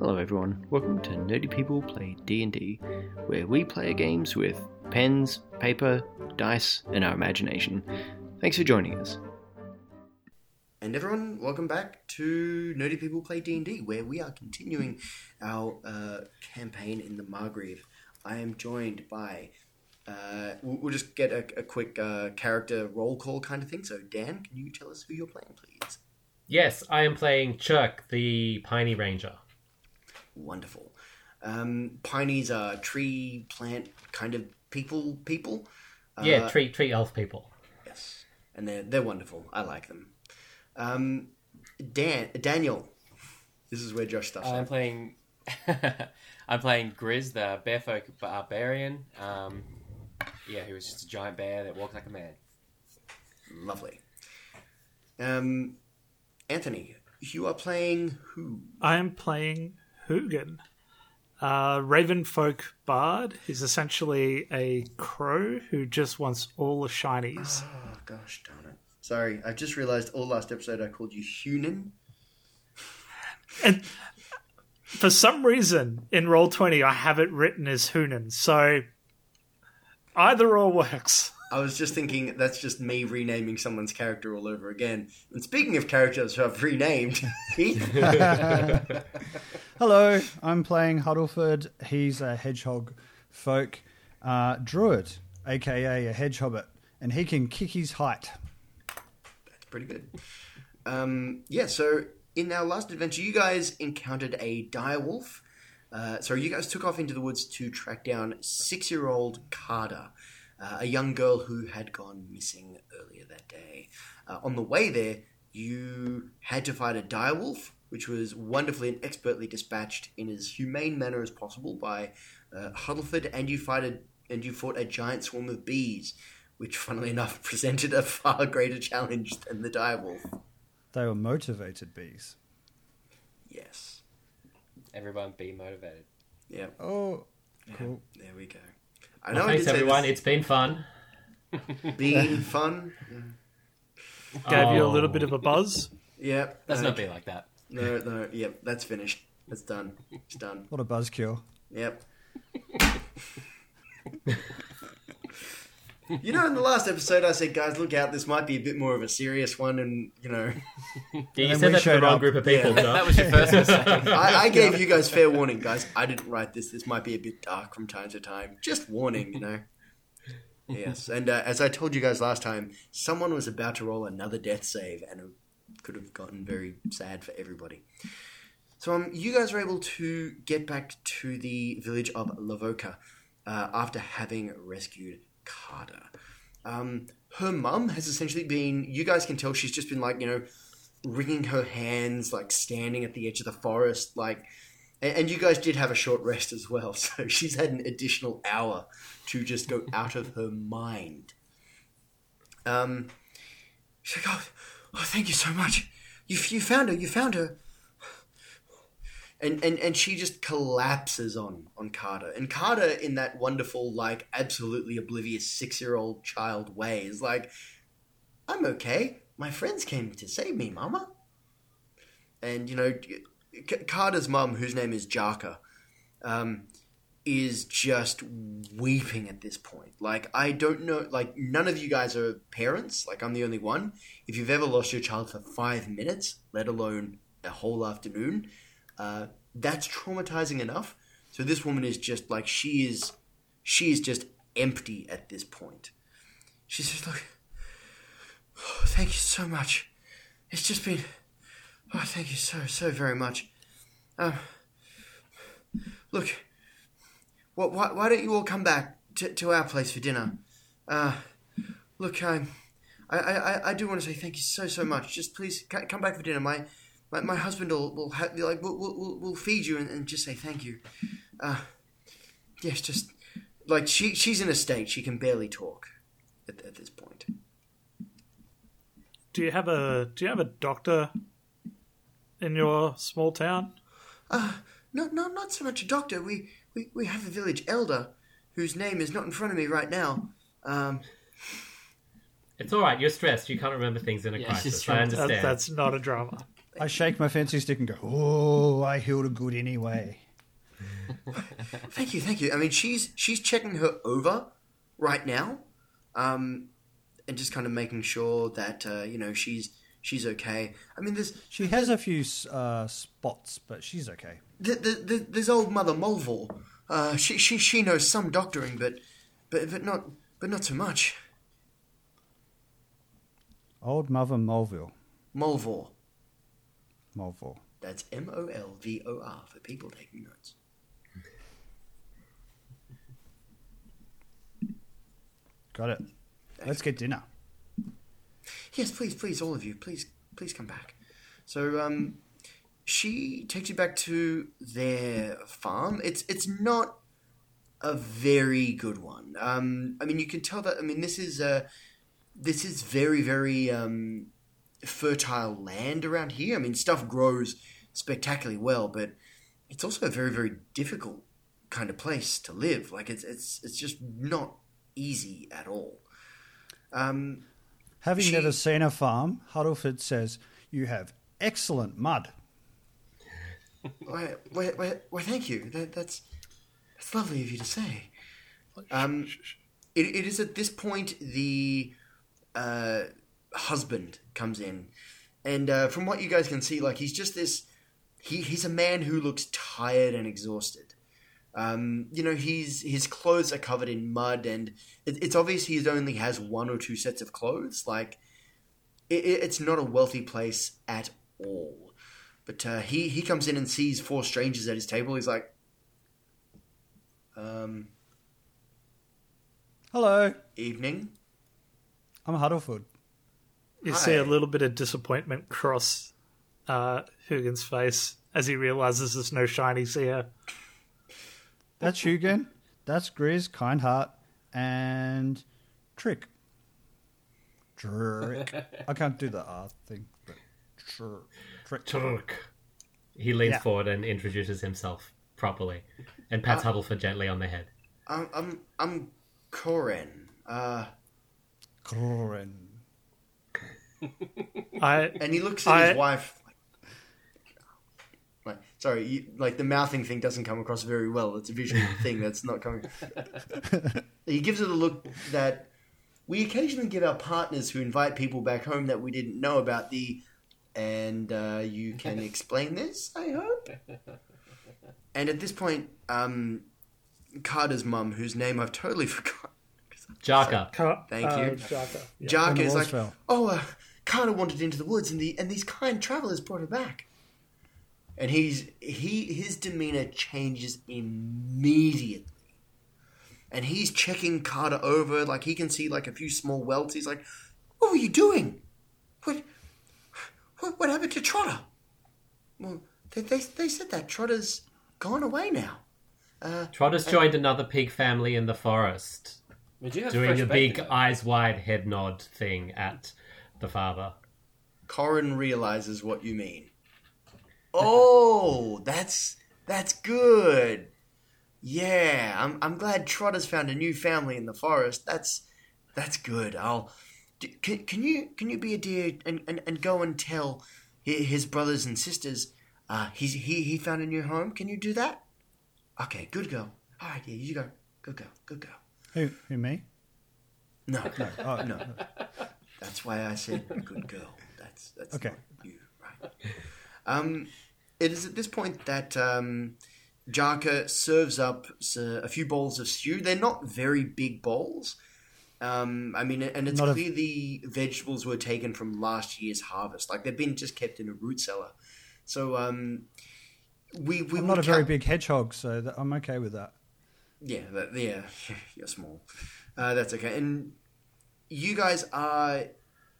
Hello everyone, welcome to Nerdy People Play D&D, where we play games with pens, paper, dice, and our imagination. Thanks for joining us. And everyone, welcome back to Nerdy People Play D&D, where we are continuing our uh, campaign in the Margreve. I am joined by, uh, we'll, we'll just get a, a quick uh, character roll call kind of thing. So Dan, can you tell us who you're playing, please? Yes, I am playing Chuck, the Piney Ranger. Wonderful. Um, Pineys are tree plant kind of people. People. Yeah, Uh, tree tree elf people. Yes, and they're they're wonderful. I like them. Um, Dan Daniel, this is where Josh starts. I'm up. playing. I'm playing Grizz, the barefolk barbarian. Um, yeah, who was just a giant bear that walked like a man. Lovely. Um, Anthony, you are playing who? I am playing Hugin, uh, Ravenfolk Bard. is essentially a crow who just wants all the shinies. Oh gosh, darn it! Sorry, I just realised all last episode I called you Hunan. And for some reason, in Roll20, I have it written as Hunan. So either or works. I was just thinking that's just me renaming someone's character all over again. And speaking of characters who I've renamed, Hello, I'm playing Huddleford. He's a hedgehog folk uh, druid, aka a hedge hobbit, and he can kick his height. That's pretty good. Um, yeah, so in our last adventure, you guys encountered a direwolf. Uh, so you guys took off into the woods to track down six-year-old Carter, uh, a young girl who had gone missing earlier that day. Uh, on the way there, you had to fight a direwolf, which was wonderfully and expertly dispatched in as humane manner as possible by uh, Huddleford, and you fight a, and you fought a giant swarm of bees, which, funnily enough, presented a far greater challenge than the direwolf. They were motivated bees. Yes. Everyone be motivated. Yeah. Oh, cool. There we go. I Well, I thanks did everyone. It's been fun. being fun. Gave you a Oh. little bit of a buzz. Yep. Let's not be like that. No, no. Yep. That's finished. That's done. It's done. What a buzzkill. Yep. You know, in the last episode, I said, guys, look out, this might be a bit more of a serious one, and, you know, Yeah, you said that to the wrong up. group of people. Yeah. That was your first mistake. I, I gave you guys fair warning, guys. I didn't write this. This might be a bit dark from time to time. Just warning, you know. Yes, and uh, as I told you guys last time, someone was about to roll another death save, and it could have gotten very sad for everybody. So, um, you guys were able to get back to the village of Lavoka uh, after having rescued Carter. Um, her mum has essentially been. You guys can tell she's just been like you know wringing her hands, like standing at the edge of the forest, like. And, and you guys did have a short rest as well, so she's had an additional hour to just go out of her mind. Um, she's like, "Oh, oh thank you so much. You you found her. You found her." And, and and she just collapses on on Carter. And Carter, in that wonderful, like, absolutely oblivious six year old child way, is like, I'm okay. My friends came to save me, Mama. And, you know, Carter's mum, whose name is Jarka, um, is just weeping at this point. Like, I don't know, like, none of you guys are parents. Like, I'm the only one. If you've ever lost your child for five minutes, let alone a whole afternoon, uh, that's traumatizing enough. So this woman is just like, she is, she is just empty at this point. She's just like, oh, thank you so much. It's just been, oh, thank you so, so very much. Um, look, what, why, why don't you all come back to, to our place for dinner? Uh, look, um, I, I, I- do want to say thank you so, so much. Just please come back for dinner. My, my, my husband will, will ha- be like, we'll, we'll, we'll- we'll feed you and, and just say thank you. Uh, yes, just, like, she, she's in a state, she can barely talk at, at this point. Do you have a Do you have a doctor in your small town? No, no, not so much a doctor. We, we, we have a village elder whose name is not in front of me right now. Um, It's all right. You're stressed. You can't remember things in a Yeah, crisis. I understand. That, that's not a drama. I shake my fancy stick and go, "Oh, I healed a good anyway." Thank you, thank you. I mean, she's she's checking her over right now, um, and just kind of making sure that uh, you know she's she's okay. I mean, there's She has a few uh, spots, but she's okay. the, the, the, there's old Mother Mulville. Uh, she she she knows some doctoring, but but but not but not so much. Old Mother Mulville. Mulville. Mulville. That's M O L V O R for people taking notes. Got it. Let's get dinner. Yes, please, please, all of you, please, please come back. So, um, she takes you back to their farm. It's it's not a very good one. Um, I mean, you can tell that. I mean, this is uh, this is very very um, fertile land around here. I mean, stuff grows spectacularly well, but it's also a very very difficult kind of place to live. Like it's it's it's just not easy at all. Um, Having She- never seen a farm, Huddleford says, You have excellent mud. Why, why, why, why thank you. That, that's that's lovely of you to say. Um, it, it is at this point the uh, husband comes in, and uh, from what you guys can see, like he's just this. He, he's a man who looks tired and exhausted. Um, you know, he's his clothes are covered in mud, and it, it's obvious he only has one or two sets of clothes. Like, it, it- it's not a wealthy place at all. But uh, he he comes in and sees four strangers at his table. He's like, um, Hello, evening. I'm Huddleford. You see a little bit of disappointment cross uh, Hugin's face as he realizes there's no shinies here. That's Hugen. That's Grizz, Kind Heart, and Trick. Trick. I can't do the R thing, but tr- Trick. Turk. He leans Yeah. forward and introduces himself properly and pats Huddleford gently on the head. I'm I'm I'm Koren. Uh, Corin. I and he looks at I- his wife. Like, like, sorry, you, like the mouthing thing doesn't come across very well. It's a visual thing that's not coming. he gives it a look that we occasionally give our partners who invite people back home that we didn't know about the. And uh, you can explain this, I hope. And at this point, um, Carter's mum, whose name I've totally forgotten. Jarka. Car- Thank uh, you. Jarka. Yeah. Jarka When the is like, fell. oh, uh, Carter wandered into the woods, and the and these kind travelers brought her back. And he's he his demeanor changes immediately, and he's checking Carter over. Like he can see like a few small welts. He's like, "What were you doing? What what, what happened to Trotter?" Well, they, they they said that Trotter's gone away now. Uh, Trotter's joined another pig family in the forest, We have doing fresh a big eyes wide head nod thing at the father. Corin realizes what you mean. Oh, that's that's good. Yeah, I'm I'm glad Trotter's found a new family in the forest. That's that's good. I'll can, can you can you be a dear and, and, and go and tell his brothers and sisters uh he's he he found a new home. Can you do that? Okay, good girl. All right, yeah, you go. Good girl. Good girl. Who, who me? No, no, Oh, no. That's why I said good girl. That's that's Okay. you, right? Um, it is at this point that um, Jarka serves up a few bowls of stew. They're not very big bowls. Um, I mean, and it's Not a- clear the vegetables were taken from last year's harvest. Like they've been just kept in a root cellar. So um, we we I'm not a very count- big hedgehog, so that, I'm okay with that. yeah, that, yeah, you're small. Uh, that's okay. And you guys are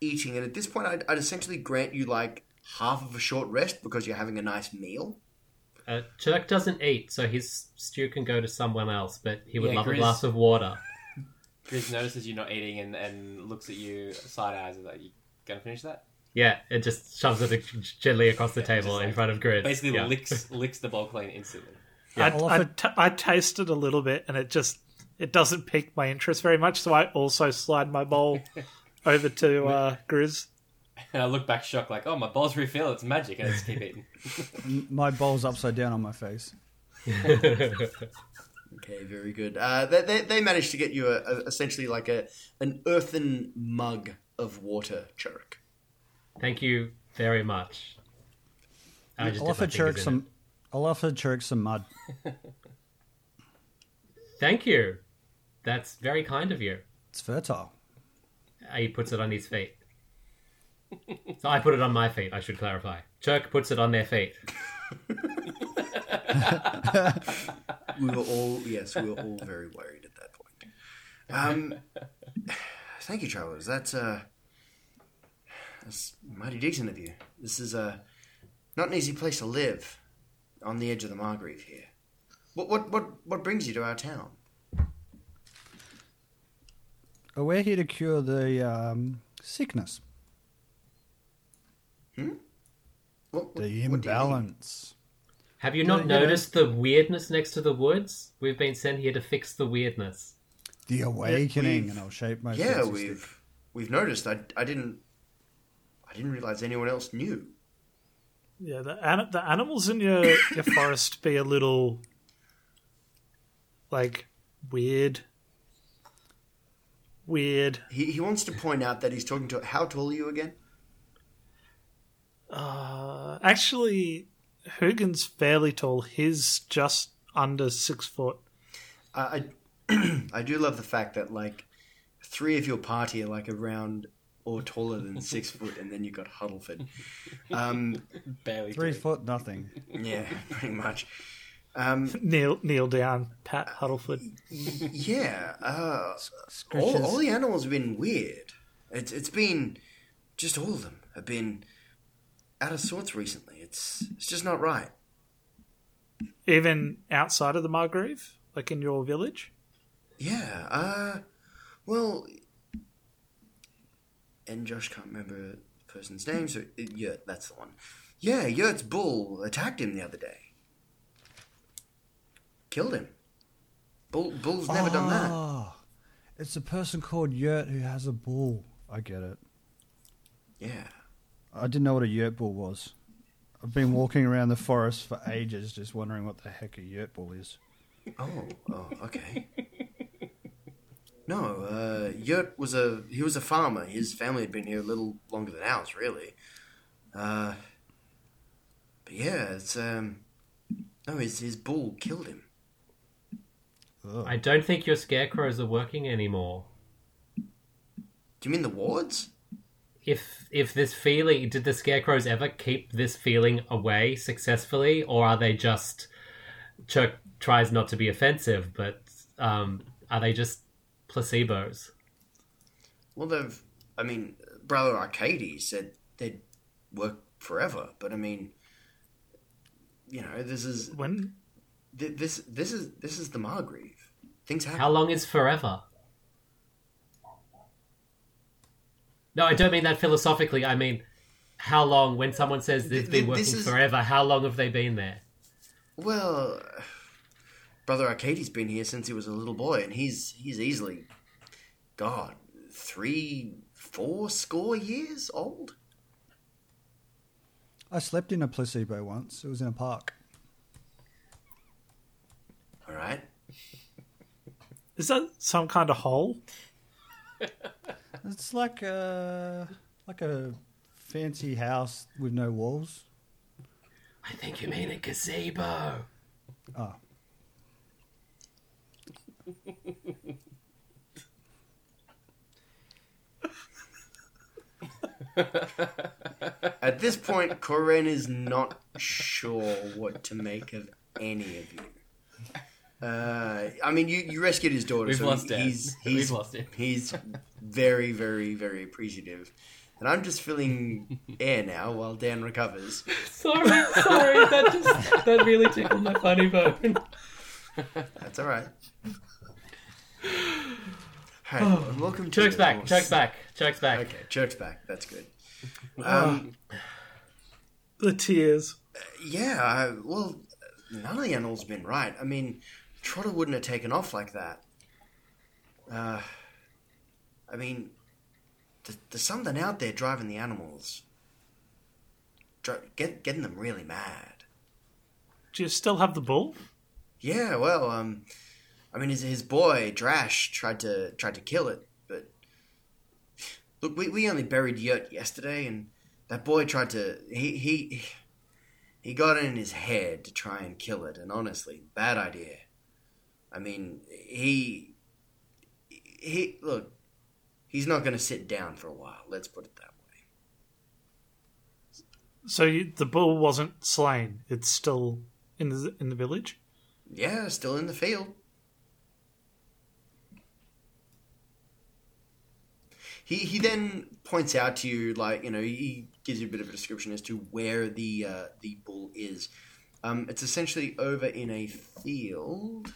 eating, and at this point, I'd, I'd essentially grant you like half of a short rest because you're having a nice meal. Uh, Chirk doesn't eat, so his stew can go to someone else, but he would Yeah, love Grizz- a glass of water. Grizz notices you're not eating and, and looks at you side eyes and like, you gonna finish that? Yeah, it just shoves it gently across the table just in like- front of Grid. Basically yeah. licks licks the bowl clean instantly. I, I'll I, offer- t- I tasted a little bit, and it just it doesn't pique my interest very much. So I also slide my bowl over to uh, Grizz. And I look back shocked, like, oh, my bowl's refill. It's magic. And I just keep eating. My bowl's upside down on my face. Okay, very good. Uh, they, they, they managed to get you a, a, essentially like a an earthen mug of water, Churk. Thank you very much. I just I'll offer my Chirk fingers some. I'll offer Chirk some mud. Thank you. That's very kind of you. It's fertile. He puts it on his feet. So I put it on my feet, I should clarify. Chirk puts it on their feet. We were all yes, we were all very worried at that point. Um, thank you, travelers. That's uh, that's mighty decent of you. This is uh, not an easy place to live, on the edge of the Margreve here. What what what what brings you to our town? Oh, we're here to cure the um, sickness, What, what, the what do you imbalance. Have you Yeah, not you know- noticed the weirdness next to the woods? We've been sent here to fix the weirdness. The awakening, we've- and I'll shape my Yeah, we've stick. we've noticed. I I didn't I didn't realize anyone else knew. Yeah, the an- the animals in your your forest be a little like weird. Weird. He he wants to point out that he's talking to. How tall are you again? Uh, actually, Hugin's fairly tall. He's just under six foot. I I, I do love the fact that like three of your party are like around or taller than six foot, and then you got Huddleford. Um, Barely. Three three. foot nothing. yeah, pretty much. Um, Kneel, kneel down, pat Huddleford. yeah, uh, all, all the animals have been weird. It's it's been just all of them have been out of sorts recently. It's it's just not right. Even outside of the Margreve, like in your village. Yeah, uh, well, and Josh can't remember the person's name, so Yurt, that's the one. Yeah, Yurt's bull attacked him the other day. Killed him. Bull, bull's never done that. Ah, It's a person called Yurt who has a bull. I get it. Yeah. I didn't know what a Yurt bull was. I've been walking around the forest for ages, just wondering what the heck a Yurt bull is. Oh, oh, okay. No, uh, Yurt was a he was a farmer. His family had been here a little longer than ours, really. Uh, but yeah, it's um, no, his his bull killed him. Ugh. I don't think your scarecrows are working anymore. Do you mean the wards? If if this feeling did the scarecrows ever keep this feeling away successfully, or are they just Chuck tries not to be offensive, but um, are they just placebos? Well, they've. I mean, Brother Arcady said they'd work forever, but I mean, you know, this is When th- this this is this is the Margreve. Things happen. How long is forever? No, I don't mean that philosophically. I mean, how long? When someone says they've Th- been working is- forever, how long have they been there? Well, Brother Arcady's been here since he was a little boy, and he's he's easily, God, three, four score years old. I slept in a placebo once. It was in a park. All right. is that some kind of hole? It's like a like a fancy house with no walls. I think you mean a gazebo. Oh, At this point, Corinne is not sure what to make of any of you. Uh, I mean, you, you rescued his daughter, We've so lost Dad. he's We've lost him. he's very very very appreciative, and I'm just filling air now while Dan recovers. Sorry, sorry, that just that really tickled my funny bone. That's all right. Hey, welcome to Chirk's back, horse. Chirk's back, Chirk's back. Okay, Chirk's back. That's good. Um, The tears. yeah, I, well, none of the animals have been right. I mean, Trotter wouldn't have taken off like that. Uh, I mean, th- there's something out there driving the animals, Dri- get, getting them really mad. Do you still have the bull? Yeah, well, um, I mean, his, his boy Drash tried to tried to kill it, but look, we, we only buried Yurt yesterday, and that boy tried to he he he got it in his head to try and kill it, and honestly, bad idea. I mean, he he look, he's not going to sit down for a while. Let's put it that way. So you, the bull wasn't slain. It's still in the in the village. Yeah, still in the field. He he then points out to you, like you know, he gives you a bit of a description as to where the uh, the bull is. Um, it's essentially over in a field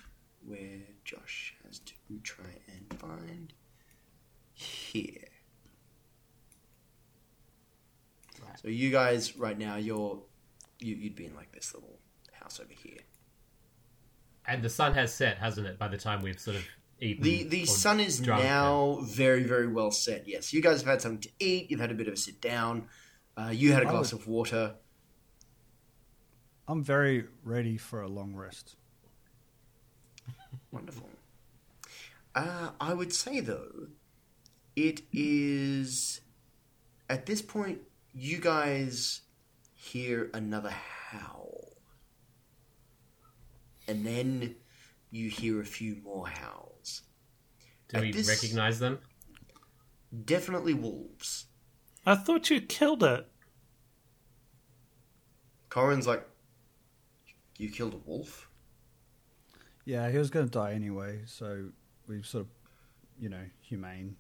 where Josh has to try and find here. Right. So you guys, right now, you're you, you'd be in like this little house over here. And the sun has set, hasn't it? By the time we've sort of eaten. The the sun is drunk now very very well set. Yes, you guys have had something to eat. You've had a bit of a sit down. Uh, you had a glass would- of water. I'm very ready for a long rest. Wonderful. Uh, I would say though, it is at this point you guys hear another howl, and then you hear a few more howls. Do at we this- recognize them? Definitely wolves. I thought you killed it. Corin's like, "You killed a wolf." Yeah, he was going to die anyway, so we've sort of, you know, humane.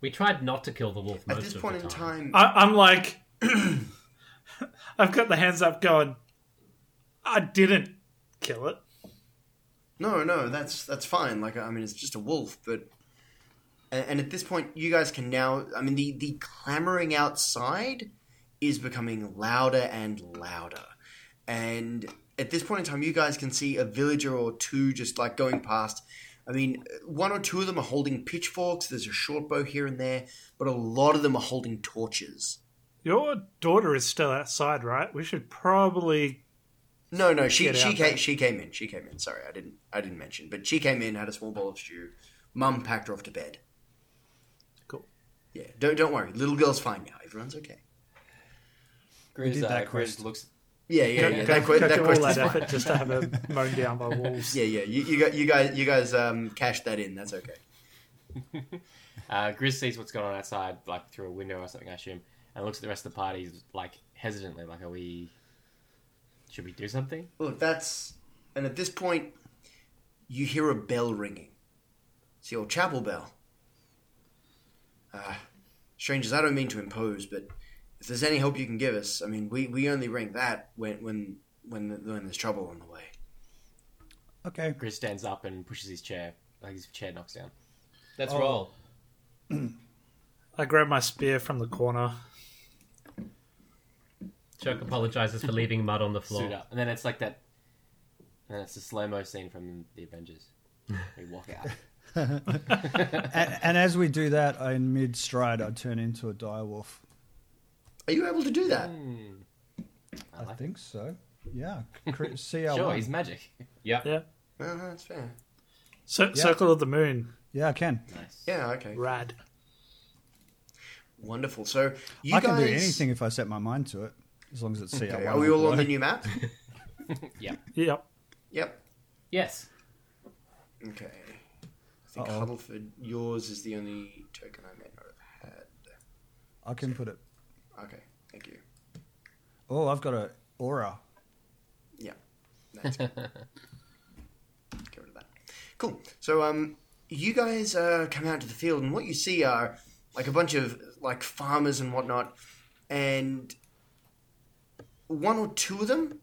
We tried not to kill the wolf most At this of point the in time, I, I'm like, I've got the hands up, going. I didn't kill it. No, no, that's that's fine. Like, I mean, it's just a wolf, but and, and at this point, you guys can now. I mean, the the clamoring outside is becoming louder and louder, and at this point in time, you guys can see a villager or two just like going past. I mean, one or two of them are holding pitchforks. There's a short bow here and there, but a lot of them are holding torches. Your daughter is still outside, right? We should probably. No, no, she she came there. she came in. She came in. Sorry, I didn't I didn't mention, but she came in, had a small bowl of stew. Mum packed her off to bed. Cool. Yeah, don't don't worry. Little girl's fine now. Everyone's okay. Grizz, did uh, that Grizz looks. Yeah, yeah, yeah. Go- That, go que- that through all that effort just to have her mown down by wolves. Yeah, yeah. You, you got you guys you guys um cashed that in. That's okay. Uh, Grizz sees what's going on outside, like through a window or something, I assume, and looks at the rest of the party, like hesitantly, like, "Are we? Should we do something?" Look, that's and at this point, you hear a bell ringing. It's the old chapel bell. Uh, strangers, I don't mean to impose, but if there's any hope you can give us, I mean, we, we only ring that when when when when there's trouble on the way. Okay. Grizz stands up and pushes his chair, like his chair knocks down. Let's Oh. roll. I grab my spear from the corner. Chuck apologizes for leaving mud on the floor. Suit up, and then it's like that. And it's the slow mo scene from the Avengers. We walk out. And, and as we do that, in mid stride, I turn into a direwolf. Are you able to do that? Hmm. I, think so. Yeah. Cri- See Sure, he's magic. Yep. Yeah. Well, that's fair. So, Yeah. Circle of the Moon. Yeah, I can. Nice. Yeah, okay, Rad. wonderful. So you I guys, can do anything if I set my mind to it, as long as it's CR1. Okay, are we all on the new map? Yeah. Yep. yep. Yes. Okay. I think Uh-oh. Huddleford, yours is the only token I may not have had. I can put it. Okay, thank you. Oh, I've got a aura. Yeah, that's good. Get rid of that. Cool. So, um, you guys uh, come out to the field, and what you see are like a bunch of like farmers and whatnot, and one or two of them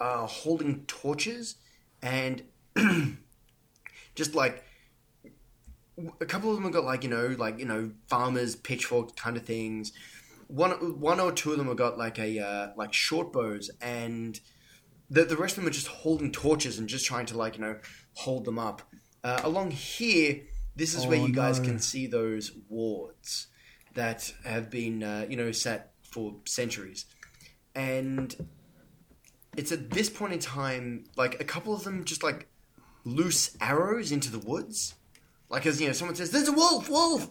are holding torches, and just like a couple of them have got like you know like you know farmers pitchfork kind of things. One one or two of them have got like a uh, like short bows and the, the rest of them are just holding torches and just trying to like you know hold them up. Uh, along here, this is Oh, where you guys can see those wards that have been, uh, you know, sat for centuries. And it's at this point in time, like a couple of them just like loose arrows into the woods. Like as, you know, someone says, there's a wolf, wolf!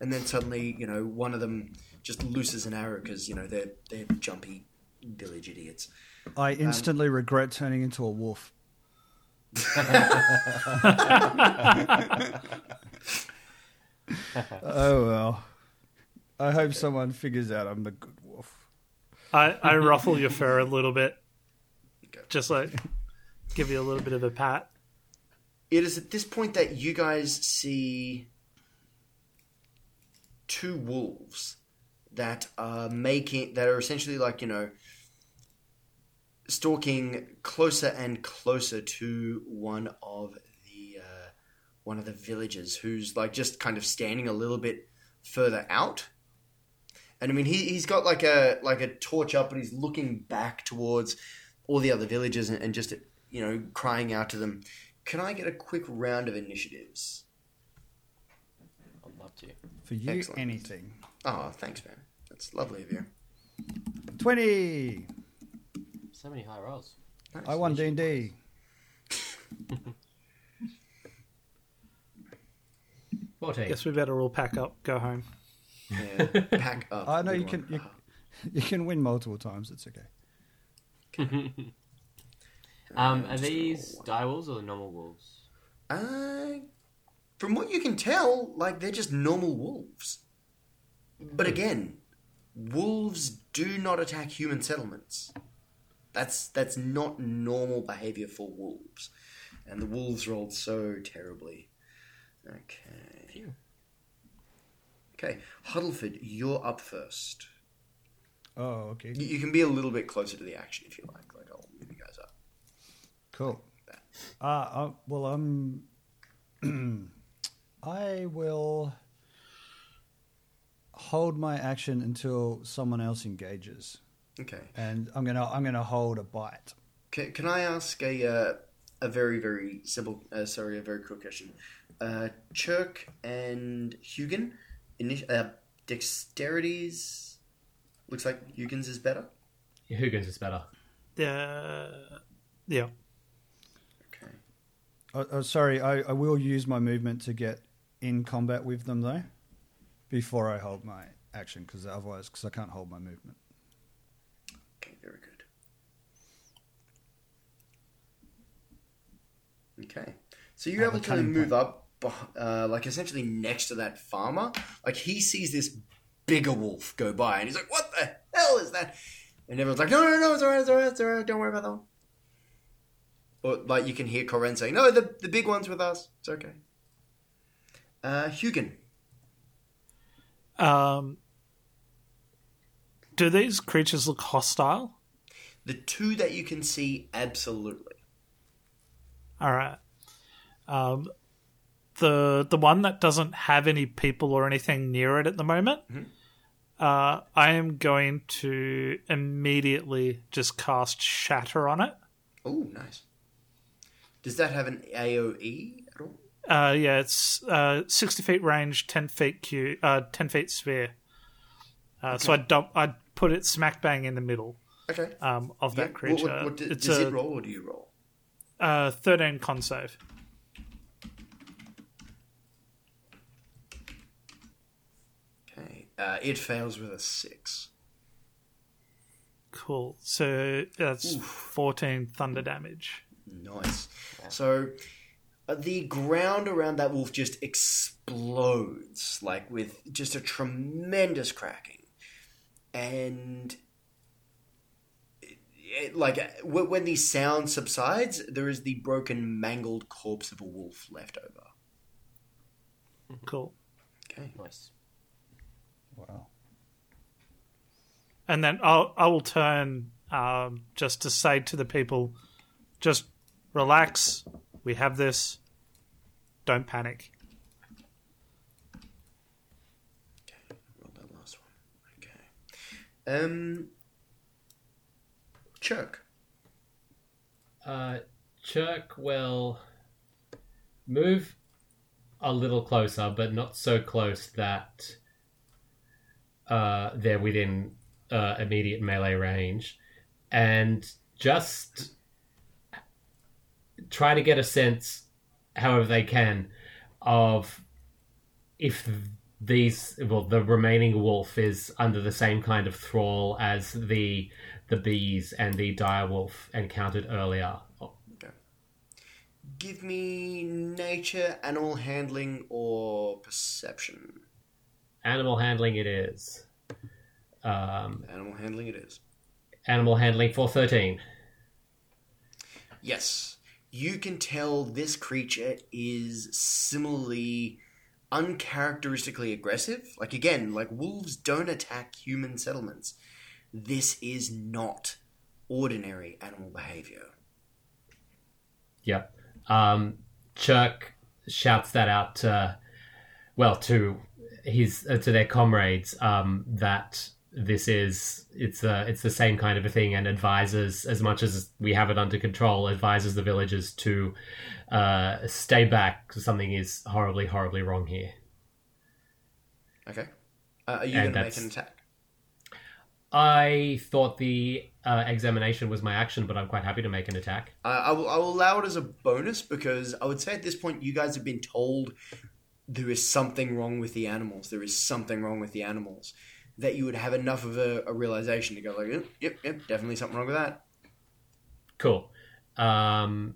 And then suddenly, you know, one of them just looses an arrow because, you know, they're, they're jumpy village idiots. I um, instantly regret turning into a wolf. oh well. I hope someone figures out I'm the good wolf. I, I ruffle your fur a little bit, just like give you a little bit of a pat. It is at this point that you guys see two wolves that are making that are essentially like you know stalking closer and closer to one of the uh, one of the villagers who's like just kind of standing a little bit further out and i mean he, he's got like a like a torch up and he's looking back towards all the other villagers and, and just you know crying out to them can i get a quick round of initiatives I'd love to. For you, Excellent. anything. oh thanks man that's lovely of you 20! So many high rolls. Nice. I won D&D. Fourteen. Guess we better all pack up, go home. Yeah, pack up. I know you can- one. you- You can win multiple times, it's okay. Um, are these dire wolves or the normal wolves? Uh, from what you can tell, like they're just normal wolves. But again, wolves do not attack human settlements. That's that's not normal behavior for wolves, and the wolves rolled so terribly. Okay. Phew. Okay, Huddleford, you're up first. Oh, okay. You, you can be a little bit closer to the action if you like. Like I'll move you guys up. Cool. Uh, uh, well, um, I will hold my action until someone else engages, Okay. and I'm gonna I'm gonna hold a bite. Can, can I ask a uh, a very very simple uh, sorry a very quick question? Uh, Chirk and Hugin, ini- uh, dexterities looks like Hugin's is better. Yeah, Hugin's is better. Uh, yeah. Okay. Oh, oh, sorry, I, I will use my movement to get in combat with them though, before I hold my action, because otherwise, because I can't hold my movement. Okay. Very good. Okay. So you're able to move point. up, uh, like essentially next to that farmer. Like he sees this bigger wolf go by, and he's like, "What the hell is that?" And everyone's like, "No, no, no, it's alright, it's alright, it's alright. Don't worry about that one." Or like you can hear Corin saying, "No, the the big one's with us. It's okay." Uh, Hugin. Um, do these creatures look hostile? The two that you can see, absolutely. All right. Um, the the one that doesn't have any people or anything near it at the moment. Uh, I am going to immediately just cast Shatter on it. Oh, nice. Does that have an AOE at all? Uh, yeah, it's uh, sixty feet range, ten feet cube, uh, ten feet sphere. Uh, So I dump, I put it smack bang in the middle Okay. um, of Yeah. that creature. What, what, what, does a it roll or do you roll? Uh, thirteen con save. Okay. Uh, it fails with a six. Cool. So that's fourteen thunder damage. Nice. So uh, the ground around that wolf just explodes, like with just a tremendous cracking, and it, it- like when the sound subsides, there is the broken, mangled corpse of a wolf left over. Cool. Okay. Nice. Wow. And then I'll I will turn um, just to say to the people, just relax. We have this. Don't panic. Okay, roll that last one. Okay. Um. Chirk. Uh, Chirk will move a little closer, but not so close that uh, they're within uh, immediate melee range, and just try to get a sense, however they can, of if these well the remaining wolf is under the same kind of thrall as the the bees and the dire wolf encountered earlier. Give me nature, animal handling, or perception. Animal handling it is. Um, Animal handling it is. animal handling for 13. Yes. You can tell this creature is similarly uncharacteristically aggressive. Like, again, like wolves don't attack human settlements. This is not ordinary animal behavior. Yep. Um, Chirk shouts that out to, well, to his uh, to their comrades um, that this is it's uh, it's the same kind of a thing, and advises as much as we have it under control, advises the villagers to uh, stay back. Something is horribly, horribly wrong here. Okay. Uh, are you going to make an attack? I thought the uh, examination was my action, but I'm quite happy to make an attack. Uh, I, will, I will allow it as a bonus because I would say at this point you guys have been told there is something wrong with the animals. There is something wrong with the animals. That you would have enough of a, a realization to go like, yep, yep, yep, definitely something wrong with that. Cool. Um,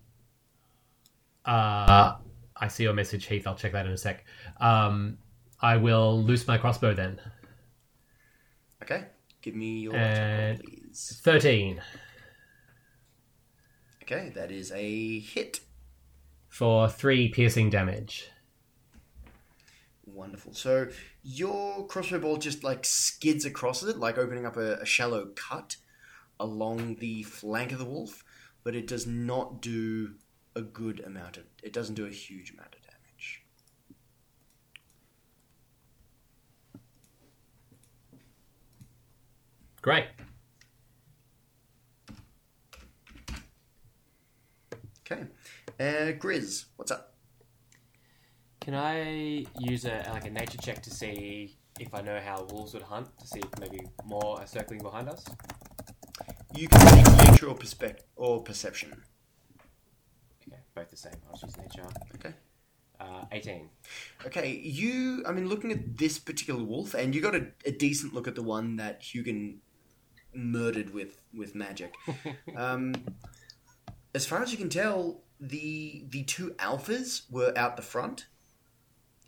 uh, I see your message, Heath. I'll check that in a sec. Um, I will loose my crossbow then. Okay, give me your And- attack please. 13 Okay, that is a hit. for 3 piercing damage. Wonderful. So your crossbow bolt just like skids across it, like opening up a, a shallow cut along the flank of the wolf, but it does not do a good amount of. It doesn't do a huge amount of damage. Great. Okay, uh, Grizz, what's up? Can I use a like a nature check to see if I know how wolves would hunt? To see if maybe more are circling behind us? You can make nature or perspec or perception. Okay, both the same. I'll just use nature. Okay. Uh, 18. Okay, you. I mean, looking at this particular wolf, and you got a, a decent look at the one that Hugin murdered with with magic. um, as far as you can tell, the the two alphas were out the front,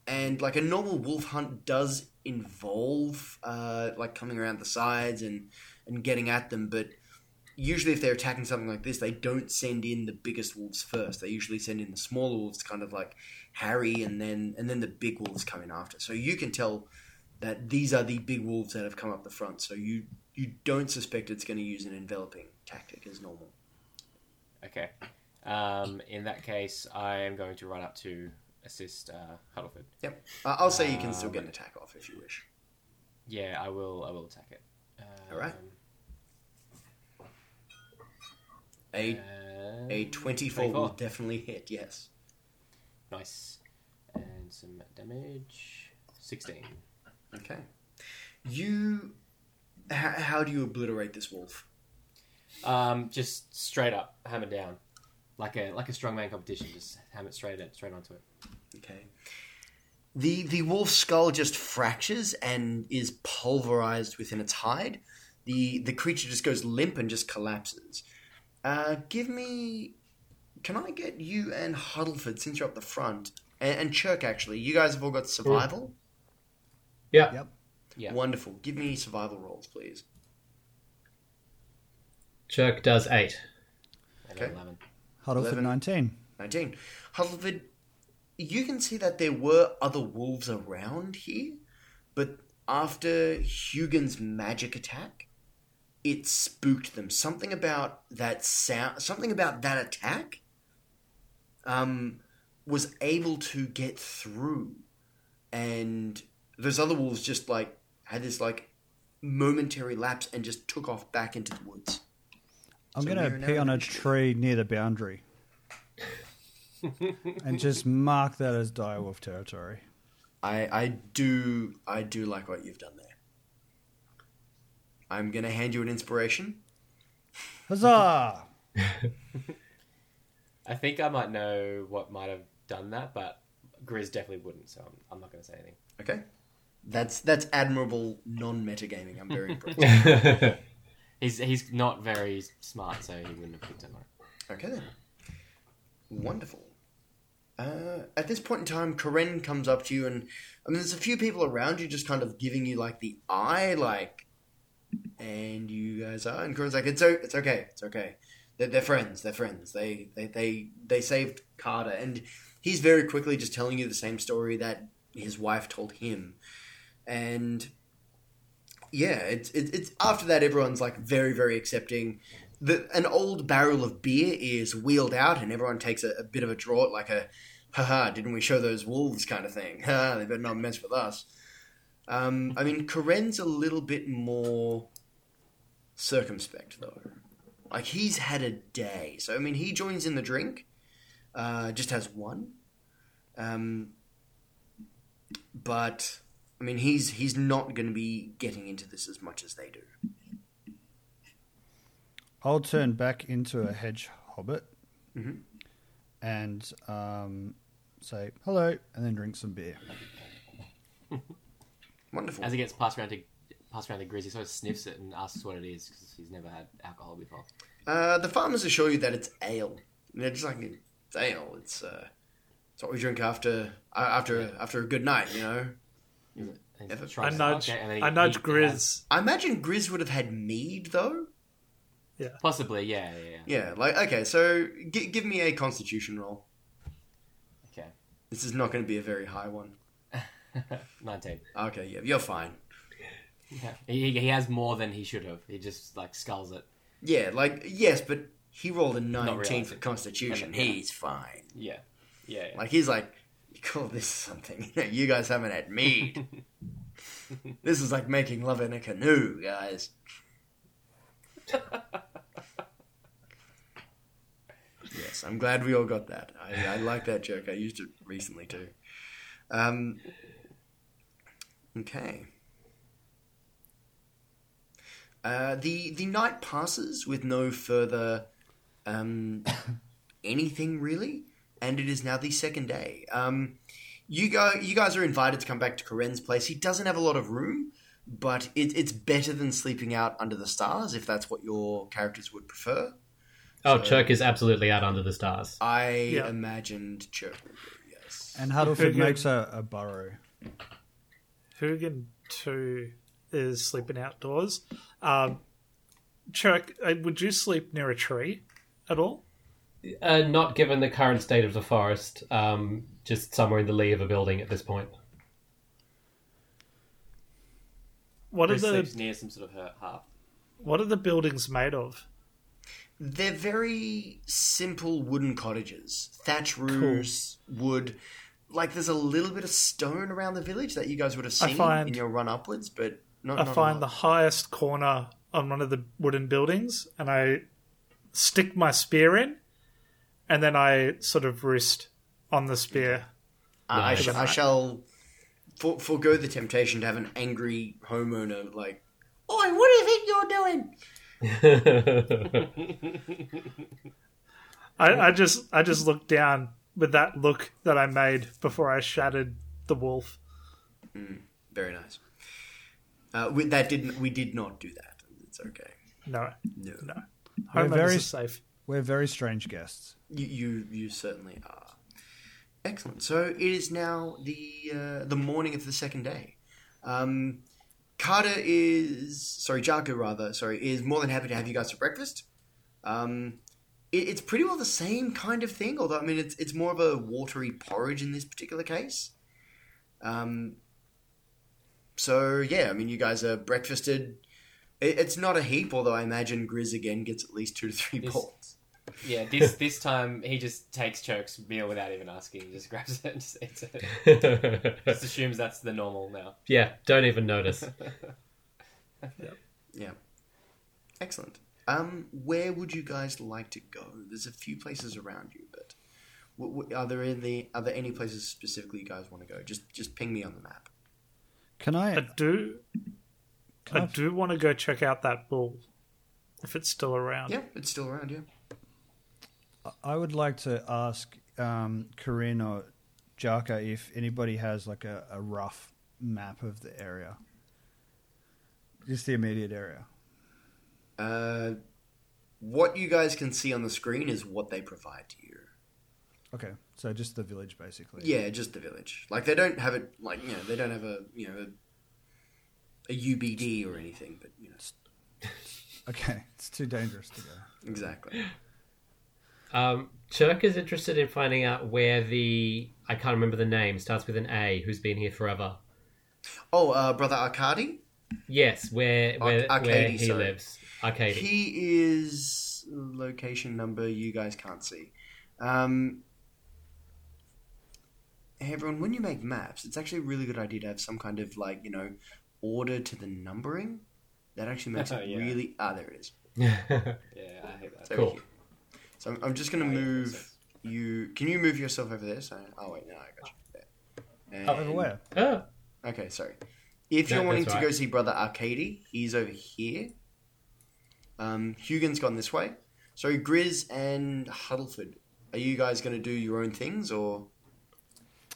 and like a normal wolf hunt does involve uh, like coming around the sides and and getting at them, but usually if they're attacking something like this, they don't send in the biggest wolves first. They usually send in the smaller wolves, kind of like Harry, and then and then the big wolves come in after. So you can tell that these are the big wolves that have come up the front. So you you don't suspect it's going to use an enveloping tactic as normal. Okay. Um, in that case, I am going to run up to assist uh, Huddleford. Yep. Uh, I'll say you can still get an attack off if you wish. Yeah, I will. I will attack it. Um, All right. A uh, a twenty four will definitely hit. Yes. Nice. And some damage. 16. Okay. You. How, how do you obliterate this wolf? Um, just straight up, hammer down, like a like a strongman competition. Just hammer it straight at, straight onto it. Okay. The the wolf's skull just fractures and is pulverized within its hide. The the creature just goes limp and just collapses. Uh, give me. Can I get you and Huddleford since you're up the front and, and Chirk actually? You guys have all got survival. Yeah. Yep. Yeah. Wonderful. Give me survival rolls, please. Chirk does 8. Okay. 11. Huddle for Eleven. 19. 19. Huddleford, you can see that there were other wolves around here, but after Hugin's magic attack, it spooked them. Something about that sound, something about that attack, um, was able to get through, and those other wolves just like had this like momentary lapse and just took off back into the woods. I'm So gonna pee on a tree near the boundary. And just mark that as direwolf territory. I I do I do like what you've done there. I'm gonna hand you an inspiration. Huzzah! I think I might know what might have done that, but Grizz definitely wouldn't, so I'm, I'm not going to say anything. Okay, that's that's admirable non-metagaming. I'm very impressed. He's he's not very smart, so he wouldn't have picked up on it. Okay then. Wonderful. Uh, at this point in time, Corin comes up to you, and I mean, there's a few people around you just kind of giving you like the eye, like, and you guys are, and Corin's like, it's o- it's okay, it's okay. They're, they're friends. They're friends. They they they they saved Carter, and he's very quickly just telling you the same story that his wife told him, and yeah, it's it's, it's after that everyone's like very very accepting. The, an old barrel of beer is wheeled out, and everyone takes a, a bit of a draught, like a haha, didn't we show those wolves kind of thing? Ha, they better not mess with us. Um, I mean, Corin's a little bit more circumspect, though. Like, he's had a day. So, I mean, he joins in the drink, uh, just has one. Um, but, I mean, he's he's not going to be getting into this as much as they do. I'll turn back into a hedge hobbit Mhm. and um, say hello, and then drink some beer. Wonderful. As it gets passed around to passed around to Grizz, he sort of sniffs it and asks what it is because he's never had alcohol before. Uh, the farmers assure you that it's ale. They're just like it's ale. It's uh, it's what we drink after uh, after after a good night. You know. And I nudge, "Okay," and he- I nudge he- Grizz. I imagine Grizz would have had mead though. Possibly, yeah, yeah, yeah. Yeah. Like okay, so g- give me a Constitution roll. Okay, This is not going to be a very high one. nineteen. Okay. Yeah, you're fine. Yeah. He, he has more than he should have. He just like skulls it. Yeah. Like yes, but he rolled a nineteen realizing. for Constitution. Yeah. He's fine. Yeah, yeah. yeah. Like he's like, you call this something? You, guys haven't had mead. this is like making love in a canoe, guys. Yes, I'm glad we all got that. I, I like that joke. I used it recently too. Um, okay. Uh, the the night passes with no further um, anything really, and it is now the second day. Um, you go, you guys are invited to come back to Corin's place. He doesn't have a lot of room, but it, it's better than sleeping out under the stars if that's what your characters would prefer. Oh, So- Chirk is absolutely out under the stars. I Yeah. imagined Chirk. yes. And Huddleford Again. makes a, a burrow. Hoogan too is sleeping outdoors. Um, Chirk, uh, would you sleep near a tree at all? Uh, not given the current state of the forest, um, just somewhere in the lee of a building at this point. What are the near some sort of her hearth. what are the buildings made of? They're very simple wooden cottages, thatch roofs, wood. Like there's a little bit of stone around the village that you guys would have I seen find- in your run upwards, but not. I not a find the highest corner on one of the wooden buildings and I stick my spear in and then I sort of rest on the spear. I, uh, I, Nice. sh- I shall for- forego the temptation to have an angry homeowner like, "Oi, what do you think you're doing?" I, I just I just looked down with that look that I made before I shattered the wolf. Very nice. Uh, we, that didn't. We did not do that. It's okay. No, No, no. We're very- safe. We're very strange guests. you you, you certainly are. Excellent. So it is now the uh, the morning of the second day. Um, Carter is sorry, Jargo rather sorry is more than happy to have you guys for breakfast. Um, it, it's pretty well the same kind of thing, although I mean it's it's more of a watery porridge in this particular case. Um, so yeah, I mean you guys are breakfasted. It, it's not a heap, although I imagine Grizz again gets at least two to three This- bowls. Yeah, this this time he just takes Chirk's meal without even asking. He just grabs it and just eats it. Just assumes that's the normal now. yeah, don't even notice. Yeah. Excellent. Um, where would you guys like to go? There's a few places around you, but W- w- are there any are there any places specifically you guys want to go? Just just ping me on the map. Can I? I do. Can I I- do want to go check out that bull, if it's still around. Yeah, it's still around. Yeah. I would like to ask um, Corin or Jarka if anybody has like a, a rough map of the area, just the immediate area. Uh, what you guys can see on the screen is what they provide to you. Okay, so just the village basically. Yeah, just the village. Like they don't have it. Like you know, they don't have a you know a, a UBD or anything. But you know, Okay, it's too dangerous to go. exactly. Um, Chirk is interested in finding out where the I can't remember the name starts with an A. Who's been here forever? Oh, uh, brother Arkady. Yes, where where, Ar- where he sorry. lives. Arkady. He is location number you guys can't see. Um, hey everyone, when you make maps, it's actually a really good idea to have some kind of like you know order to the numbering. That actually makes it Yeah. really. Ah, there it is. Yeah, I hate that. It's over Cool. Here. So I'm, I'm just gonna Oh, yeah, makes move you. Can you move yourself over there? So, oh wait, no, I got you. There. And- Over where? oh, Okay, sorry. If No, you're wanting that's to go see Brother Arkady, he's over here. Um, Hugin's gone this way. So Grizz and Huddleford, are you guys going to do your own things or?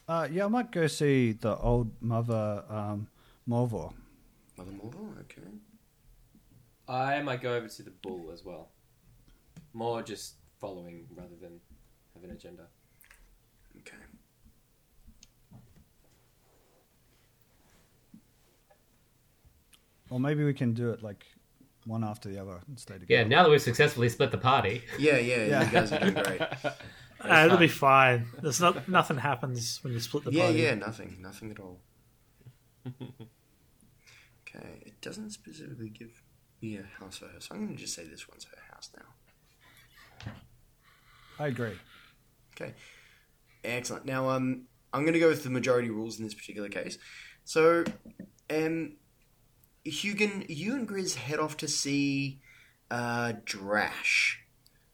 Uh, yeah, I might go see the old mother um, Morvor. Mother Morval? Okay. I might go over to the bull as well. More just following rather than have an agenda. Okay. Or maybe we can do it like one after the other and stay together. yeah. Now that we've successfully split the party, Yeah, yeah, Yeah. you guys are doing great. Uh, it'll be fine. There's not nothing happens when you split the yeah, party. yeah, nothing. Nothing at all. okay, it doesn't specifically give me a house for her, so I'm going to just say this one's her house now. I agree. Okay, excellent. Now, um, I'm going to go with the majority rules in this particular case. So, um, you and Grizz head off to see uh, Drash.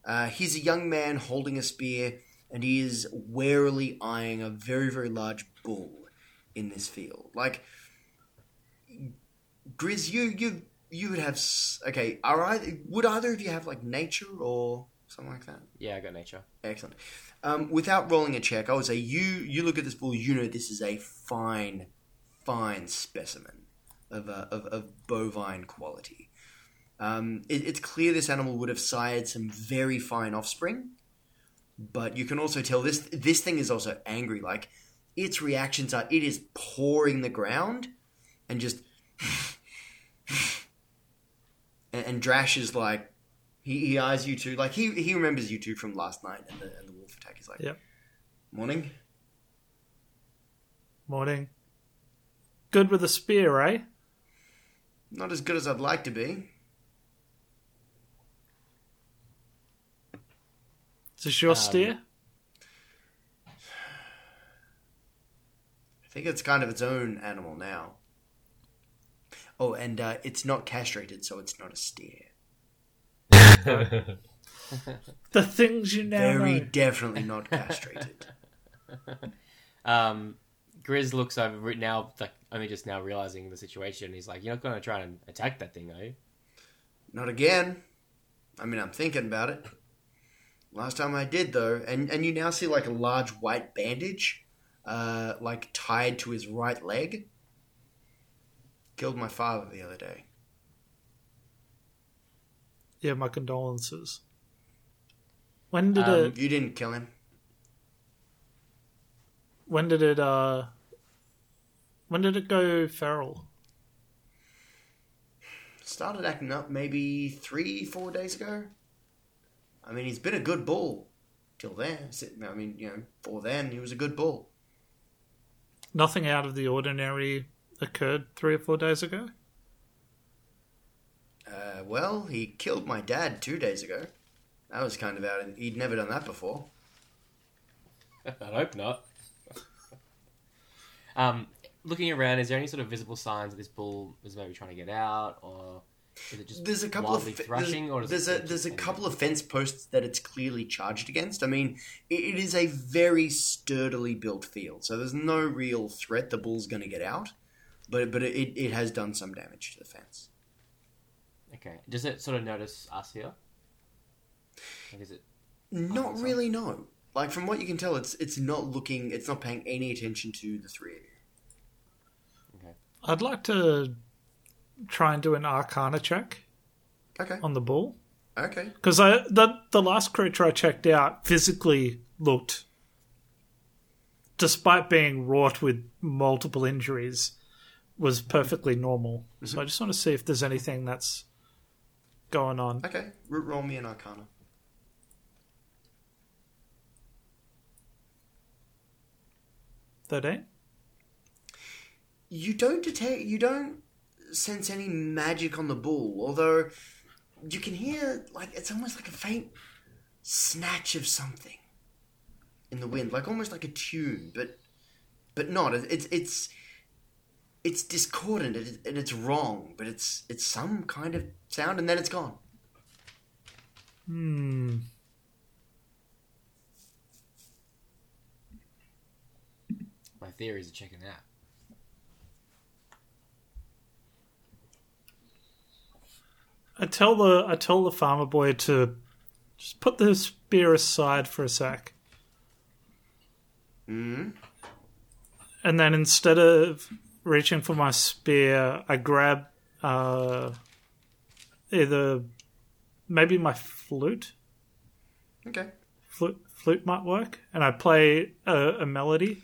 Uh, he's a young man holding a spear, and he is warily eyeing a very, very large bull in this field. Like, Grizz, you you you would have okay. Are either, would either of you have like nature or something like that? Yeah, I got nature. Excellent. Um, without rolling a check, I would say you you look at this bull. You know this is a fine, fine specimen of uh, of, of bovine quality. Um, it, it's clear this animal would have sired some very fine offspring, but you can also tell this this thing is also angry. Like its reactions are, it is pawing the ground and just. and, and Drash is like, he, he eyes you two like he he remembers you two from last night and the and the wolf attack. He's like, Yep. morning. Morning. Good with a spear, eh? Not as good as I'd like to be. Is this your Um, steer? I think it's kind of its own animal now. Oh, and uh, it's not castrated, so it's not a steer. The things you know. Very know. definitely not castrated. Um, Grizz looks over now, like only just now realizing the situation. He's like, "You're not going to try and attack that thing, are you?" not again. I mean, I'm thinking about it. Last time I did, though, and and you now see like a large white bandage, uh, like tied to his right leg. Killed my father the other day. Yeah, my condolences. When did Um, it? You didn't kill him. When did it? Uh, when did it go feral? started acting up maybe three, four days ago. I mean, he's been a good bull till then. I mean, you know, for then he was a good bull. Nothing out of the ordinary occurred three or four days ago. Uh, well, he killed my dad two days ago. That was kind of out. Of, he'd never done that before. I hope not. um, looking around, is there any sort of visible signs that this bull was maybe trying to get out, or Is it just There's a couple of fe- thrashing, there's, or there's a there's a couple of fence posts that it's clearly charged against. I mean, it, it is a very sturdily built field, so there's no real threat the bull's going to get out. But but it, it has done some damage to the fence. Okay. Does it sort of notice us here? Like, is it? Not think really, no. Like from what you can tell, it's it's not looking, it's not paying any attention to the three of you. Okay. I'd like to try and do an Arcana check Okay, on the bull okay. because I the the last creature I checked out physically looked, despite being wrought with multiple injuries, was perfectly normal. Mm-hmm. So I just want to see if there's anything that's going on. Okay, R- roll me an Arcana. Thirteen. You don't detect, you don't sense any magic on the bull, although you can hear like it's almost like a faint snatch of something in the wind, like almost like a tune, but but not. It- It's it's it's discordant and it's wrong, but it's it's some kind of sound, and then it's gone. Hmm. My theories are checking out. I tell the I tell the farmer boy to just put the spear aside for a sec, Mm. and then instead of reaching for my spear, I grab uh, either maybe my flute. Okay. Flute flute might work, and I play a, a melody.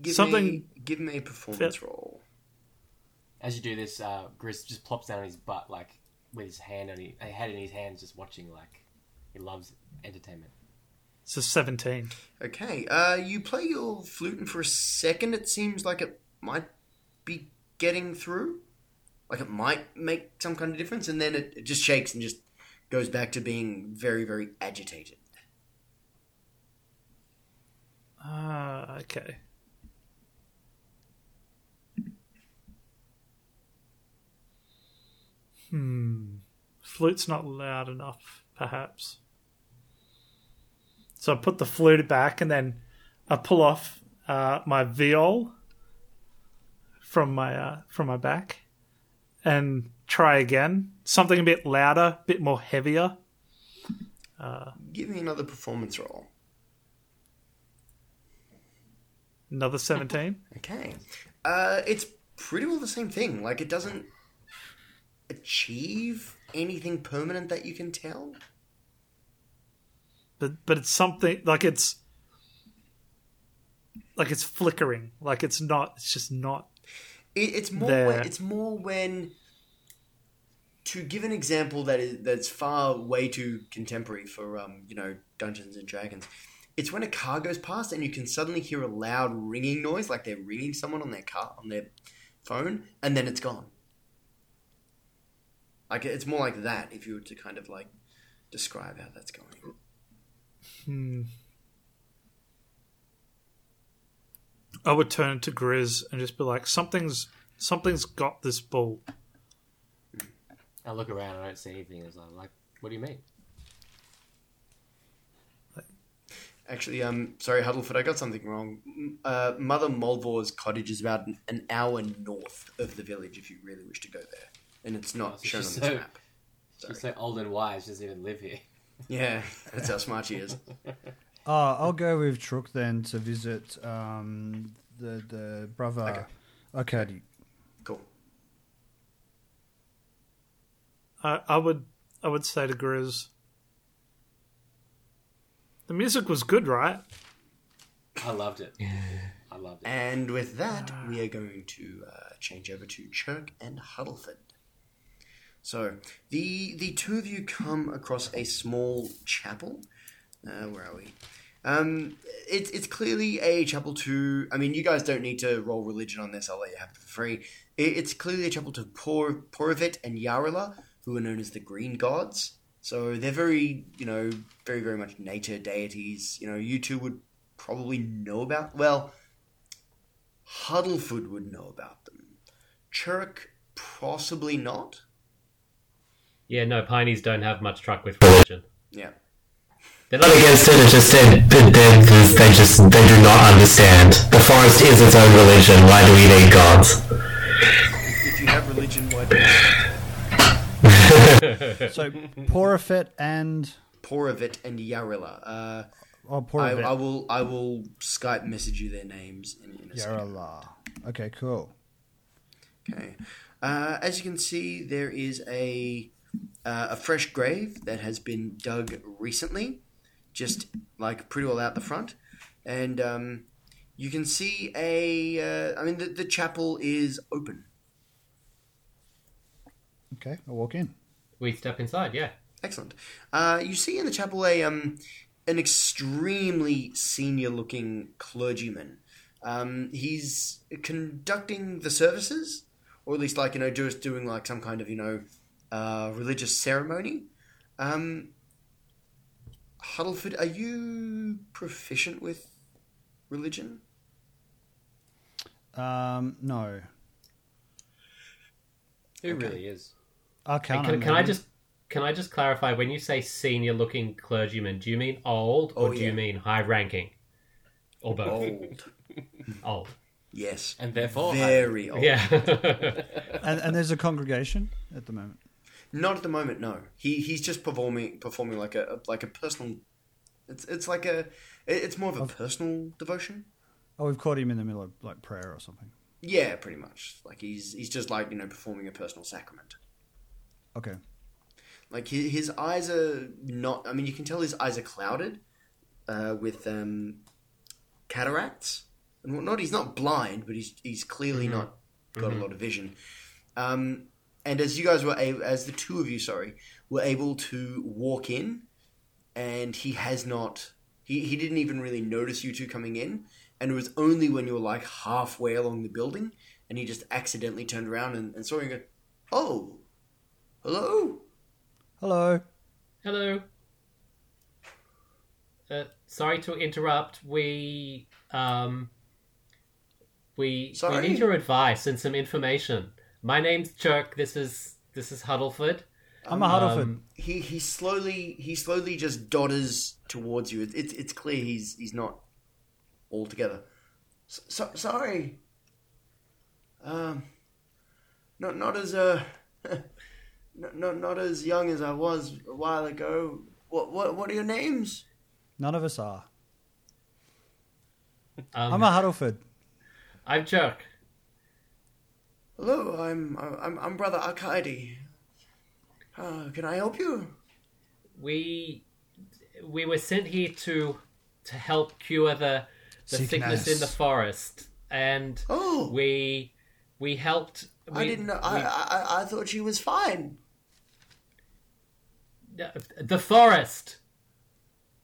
Give Something- me give me a performance roll. As you do this, uh, Grizz just plops down on his butt, like with his hand on his head in his hands, just watching. Like he loves entertainment. So seventeen. Okay. Uh, you play your flute, and for a second, it seems like it might be getting through. Like it might make some kind of difference, and then it, it just shakes and just goes back to being very, very agitated. Ah, okay. Hmm. Flute's not loud enough, perhaps. So I put the flute back and then I pull off uh, my viol from my uh, from my back and try again. Something a bit louder, a bit more heavier. Give me another performance roll. Another seventeen. Okay. Uh, it's pretty well the same thing. Like it doesn't achieve anything permanent that you can tell. but but it's something like it's like it's flickering like it's not it's just not It, it's more. There. When, it's more when. To give an example that is that's far way too contemporary for um you know Dungeons and Dragons, it's when a car goes past and you can suddenly hear a loud ringing noise like they're ringing someone on their car on their phone and then it's gone. Like it's more like that if you were to kind of like describe how that's going. hmm. I would turn to grizz and just be like something's something's got this ball. I look around, I don't see anything. It's like, like, what do you mean? Actually, um, sorry, Huddleford, I got something wrong. Uh, Mother Mulvor's cottage is about an- an hour north of the village if you really wish to go there. And it's Oh, not so shown on she's this so- map. Sorry. She's so old and wise, she doesn't even live here. Yeah, that's how smart she is. Uh, I'll go with Trook then to visit um, the the brother Arkady. Cool. I, I would i would say to grizz the music was good right I loved it. I loved it. And with that, we are going to uh, change over to Chirk and Huddleford. So, the the two of you come across a small chapel. Uh, where are we? Um, it's it's clearly a chapel to. I mean, you guys don't need to roll religion on this. I'll let you have it for free. It, it's clearly a chapel to Por, Porevit and Yarila, who are known as the Green Gods. So they're very, you know, very very much nature deities. You know, you two would probably know about. Well, Huddlefoot would know about them. Chirk, possibly not. Yeah, no, Pineys don't have much truck with religion. Yeah. They're not not against it. It's just that that- that- they just they do not understand. The forest is its own religion. Why do we need gods? If you have religion, why do So Porafet and Porevit and Yarila. Uh, oh I, I will I will Skype message you their names in, in a second. Yarala. Okay, cool. Okay. Uh, as you can see, there is a uh, a fresh grave that has been dug recently, just like pretty well out the front, and um, you can see a. Uh, I mean, the, the chapel is open. Okay, I'll walk in. we step inside, yeah. Excellent. Uh, you see in the chapel a um, an extremely senior looking clergyman. Um, he's conducting the services, or at least like you know, just doing like some kind of you know uh, religious ceremony. Um, Huddleford, are you proficient with religion? Um, no. Who really is? Hey, Arcana. can, can I just can I just clarify when you say senior looking clergyman, do you mean old or Oh, do yeah. you mean high ranking? Or both? Old. Old. yes. And therefore, Very old. Yeah. And, and there's a congregation at the moment. Not at the moment, no. He he's just performing performing like a like a personal. It's it's like a it's more of a personal devotion. Oh, we've caught him in the middle of like prayer or something. Yeah, pretty much. Like he's he's just like you know performing a personal sacrament. Okay. Like his, his eyes are not. I mean, you can tell his eyes are clouded uh, with um, cataracts and whatnot. He's not blind, but he's he's clearly not got a lot of vision. Um, and as you guys were able, as the two of you, sorry, were able to walk in, and he has not. He, he didn't even really notice you two coming in, and it was only when you were like halfway along the building, and he just accidentally turned around and, and saw you and go, "Oh, hello." Hello. Hello. Uh, sorry to interrupt. We um we Sorry? we need your advice and some information. My name's Chirk. This is this is Huddleford. I'm a Huddleford. Um, he he slowly he slowly just dodders towards you. It's it's, it's clear he's he's not altogether. So, so, sorry. Um, not not as uh, not, not not as young as I was a while ago. What what what are your names? None of us are. um, I'm a Huddleford. I'm Chirk. Hello, I'm I'm I'm Brother Arkady. Uh, can I help you? We we were sent here to to help cure the the sickness in the forest, and Oh, we we helped. I we- didn't know. I, I I thought she was fine. the forest.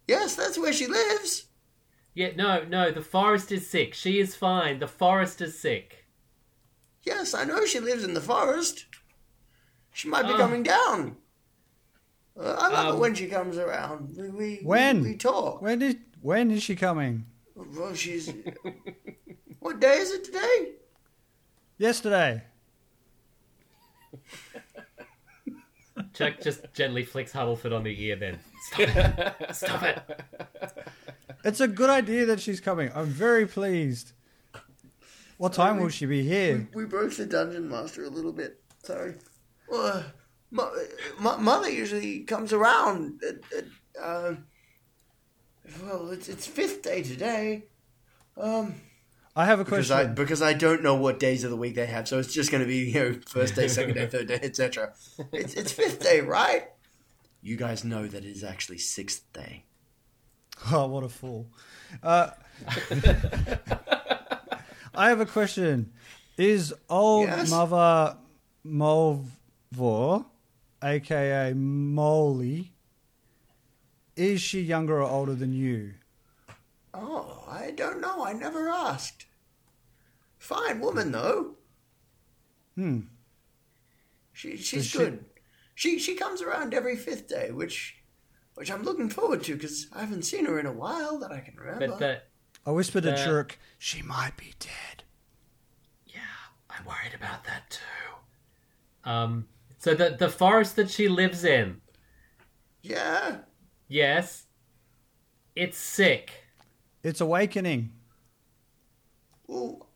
Yes, that's where she lives. Yeah, no, no. The forest is sick. She is fine. The forest is sick. Yes, I know she lives in the forest. She might be Oh. coming down. Uh, I love Um, it when she comes around. We, we, When? we, we talk. When did when is she coming? Well, she's. what day is it today? Yesterday. Chirk just gently flicks Huddleford on the ear. Then stop it. Stop it. It's a good idea that she's coming. I'm very pleased. What time will she be here? We broke the dungeon master a little bit. Sorry. Well, mo- mo- mother usually comes around. At, at, uh, well, it's it's fifth day today. Um, I have a because question. I because I don't know what days of the week they have, so it's just going to be you know first day, second day, third day, etc. It's it's fifth day, right? You guys know that it is actually sixth day. Oh, what a fool. Uh, I have a question. Is old Yes? Mother Molvor, aka Molly, is she younger or older than you? Oh, I don't know. I never asked. Fine woman though. Hmm. She she's she- good. She she comes around every fifth day, which which I'm looking forward to because I haven't seen her in a while that I can remember. But the I whispered to The- Chirk, she might be dead. yeah, I'm worried about that too. Um, So the the forest that she lives in, Yeah. yes, it's sick. It's awakening. Well,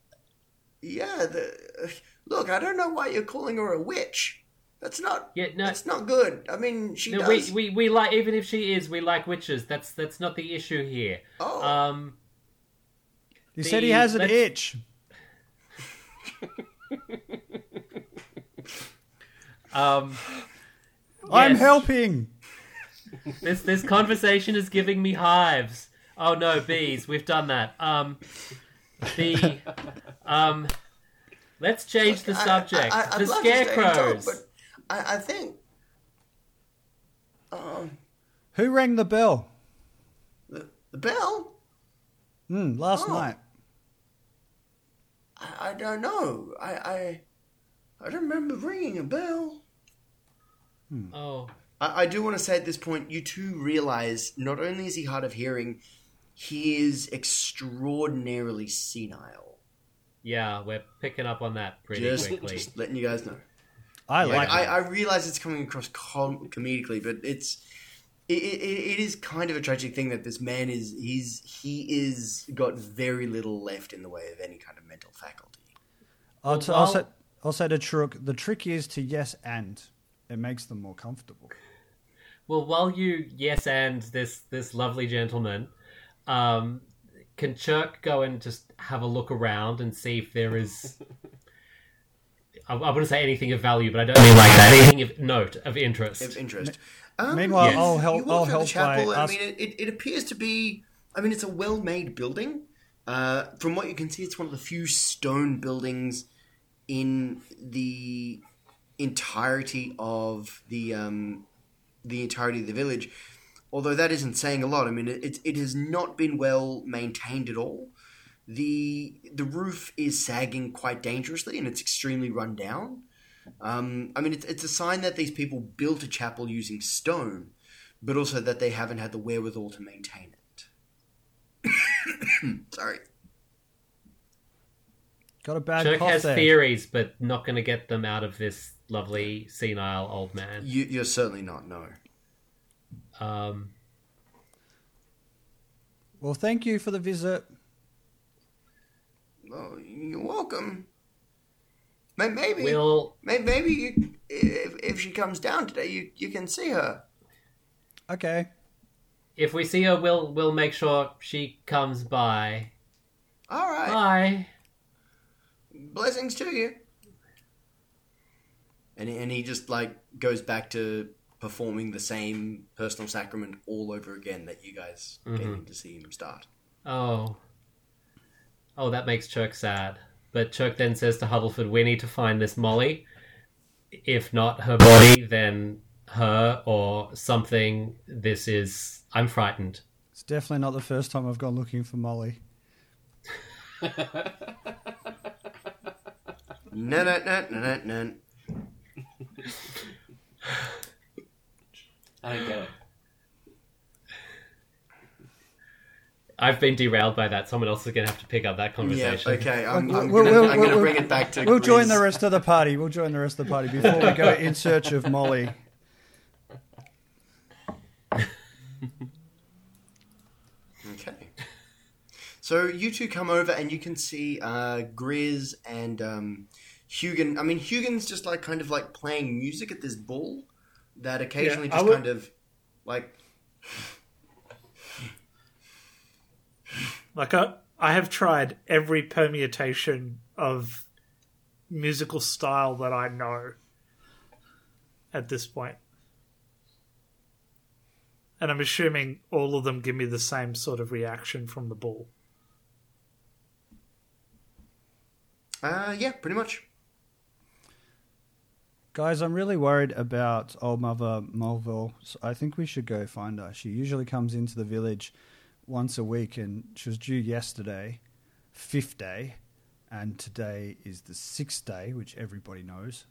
yeah. The look, I don't know why you're calling her a witch. That's not. Yeah, no. That's not good. I mean, she No, does. we, we we like even if she is, we like witches. That's that's not the issue here. Oh. Um, He The- said he has an let's- itch. um, I'm yes. helping. This this conversation is giving me hives. Oh no, bees. We've done that. Um, the um, let's change the subject. I, I, I'd the love to stay and talk, scarecrows. I, I think. Um, Who rang the bell? the, the bell. Hmm, last Oh. night. I, I don't know. I, I I don't remember ringing a bell. Hmm. Oh, I, I do want to say at this point, you two realize not only is he hard of hearing, he is extraordinarily senile. yeah, we're picking up on that pretty Just, quickly. just letting you guys know. I Like, like I. I realize it's coming across com- comedically, but it's it, it, it is kind of a tragic thing that this man is he's he is got very little left in the way of any kind of mental faculty. I'll, Well, t- I'll, while- say, I'll say the trick. The trick is to yes and. It makes them more comfortable. Well, while you yes and this this lovely gentleman, um, can Chirk go and just have a look around and see if there is. I, I wouldn't say anything of value, but I don't mean like that. anything of note of interest. Of interest. Um, Meanwhile, Yes. I'll you help. walk I'll help the chapel. by I mean, it, it, it appears to be. I mean, it's a well-made building. Uh, from what you can see, it's one of the few stone buildings in the entirety of the um, the entirety of the village. Although that isn't saying a lot. I mean, it, it, it has not been well maintained at all. The The roof is sagging quite dangerously, and it's extremely run down. Um, I mean, it's, it's a sign that these people built a chapel using stone, but also that they haven't had the wherewithal to maintain it. Sorry. got a bad Chirk cough has there. theories, but not going to get them out of this lovely senile old man. You, you're certainly not, no. Um, Well, thank you for the visit. Well, you're welcome. Maybe, we'll maybe you, if, if she comes down today, you, you can see her. Okay. if we see her, we'll we'll make sure she comes by. All right. Bye. Blessings to you. And, and he just like goes back to performing the same personal sacrament all over again that you guys mm-hmm. came in to see him start. Oh. Oh, that makes Chirk sad. But Chirk then says to Huddleford, we need to find this Molly. If not her body, then her or something. This is. I'm frightened. It's definitely not the first time I've gone looking for Molly. No, no, no, no, no, no. I don't get it. I've been derailed by that. Someone else is going to have to pick up that conversation. Yeah, conversation. okay. I'm, I'm We'll- gonna, we'll- I'm gonna we'll- bring it back to. We'll join the rest of the party. We'll join the rest of the party before we go in search of Molly. Okay. So you two come over and you can see uh, Grizz and um, Hugan. I mean, Hugan's just like kind of like playing music at this ball that occasionally Yeah, just would- kind of like Like I, I have tried every permutation of musical style that I know at this point. And I'm assuming all of them give me the same sort of reaction from the ball. uh, yeah, pretty much. Guys, I'm really worried about old mother Mulville. So I think we should go find her. She usually comes into the village once a week, and she was due yesterday, fifth day, and today is the sixth day, which everybody knows,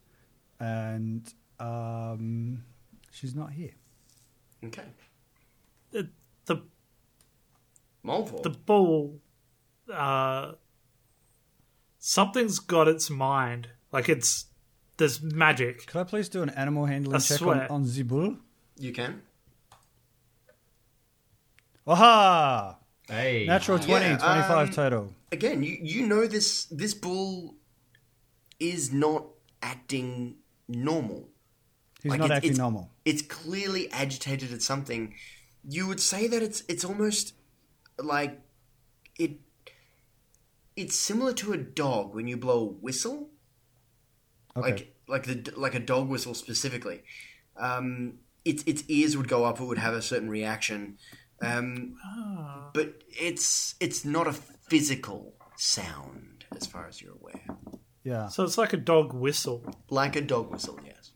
and um, she's not here. Okay. The the, Mulville. the bull, uh, something's got its mind. Like it's there's magic. Could I please do an animal handling I check on, swear. on Zibul? You can. Aha! Hey. Natural 20, Yeah, 25 um, total. Again, you you know this this bull is not acting normal. He's like, not it's- acting it's- normal. It's clearly agitated at something. You would say that it's it's almost like it. It's similar to a dog when you blow a whistle, Okay. like like the like a dog whistle specifically. Um, its its ears would go up. It would have a certain reaction, um, but it's it's not a physical sound as far as you're aware. yeah. So it's like a dog whistle. Like a dog whistle, yes.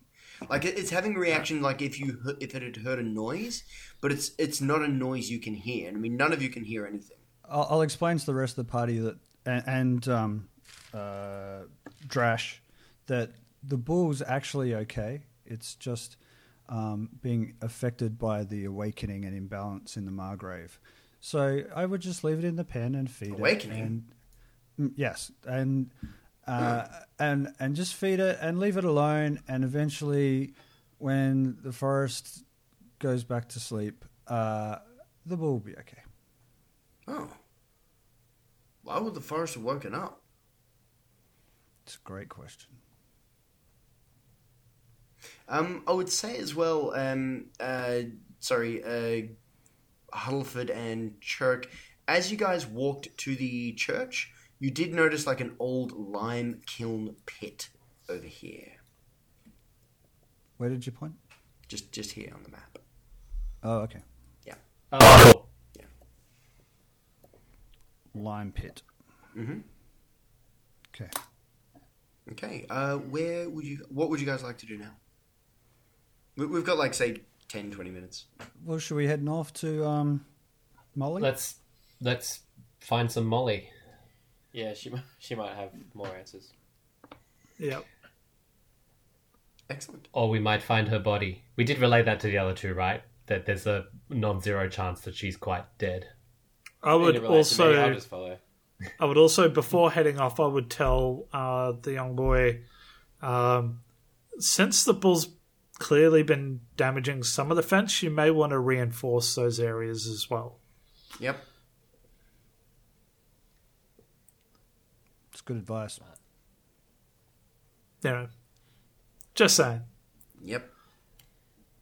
Like it- it's having a reaction like if you if it had heard a noise, but it's it's not a noise you can hear. I mean, none of you can hear anything. I'll, I'll explain to the rest of the party that and, and um, uh, Drash that the bull's actually okay. It's just um, being affected by the awakening and imbalance in the Margreve. So I would just leave it in the pen and feed Awakening? it. And, Mm, yes, and uh, and and just feed it and leave it alone. And eventually, when the forest goes back to sleep, uh, the bull will be okay. Oh, why would the forest have woken up? It's a great question. Um, I would say as well. Um, uh, sorry, uh, Huddleford and Chirk. As you guys walked to the church, you did notice like an old lime kiln pit over here, Where did you point? just just here on the map. Oh, okay. Yeah. Oh, cool. Lime pit. Mm-hmm. Okay. Okay. Uh, where would you? What would you guys like to do now? We- We've got like say 10, 20 minutes. Well, should we head north to um, Molly? Let's let's find some Molly. Yeah, she might, she might have more answers. Yep. Excellent. Or we might find her body. We did relay that to the other two, right? That there's a non-zero chance that she's quite dead. I would You relate to me, I'll also, just follow. I would also, before heading off, I would tell uh, the young boy, um, since the bull's clearly been damaging some of the fence, you may want to reinforce those areas as well. Yep. It's good advice. You know, just saying. Yep.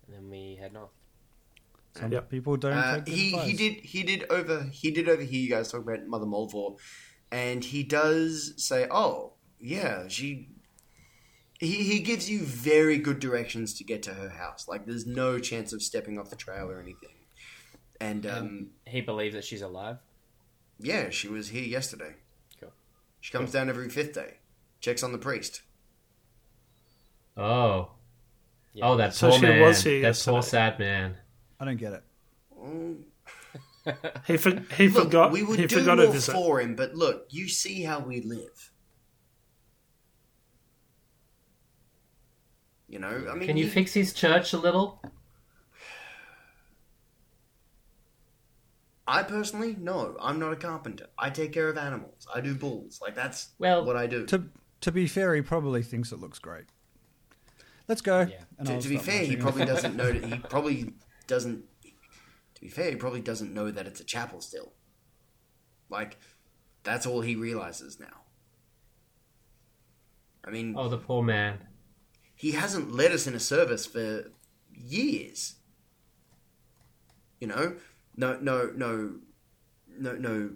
And then we head north. Some Yep. people don't Uh, take he advice. he did he did over he did overhear you guys talk about Mother Mulvor, and he does say, "Oh yeah, she." He he gives you very good directions to get to her house. Like there's no chance of stepping off the trail or anything. And um, He believes that she's alive. yeah, she was here yesterday. Cool. She comes down every fifth day, checks on the priest. Oh, Yeah. oh, that So poor she man. was here that poor sad man. I don't get it. Oh, He for, he Look, forgot. we would he do forgot more for him, but look, you see how we live. You know, I mean, Can you he- fix his church a little? I personally, no, I'm not a carpenter. I take care of animals. I do bulls. Like that's Well, what I do. To, To to be fair, he probably thinks it looks great. Let's go. Yeah. And I'll to be fair, he probably doesn't know. That, he probably doesn't. To be fair, he probably doesn't know that it's a chapel still. Like, that's all he realizes now. I mean, Oh, the poor man. He hasn't led us in a service for years. You know, no, no, no, no, no,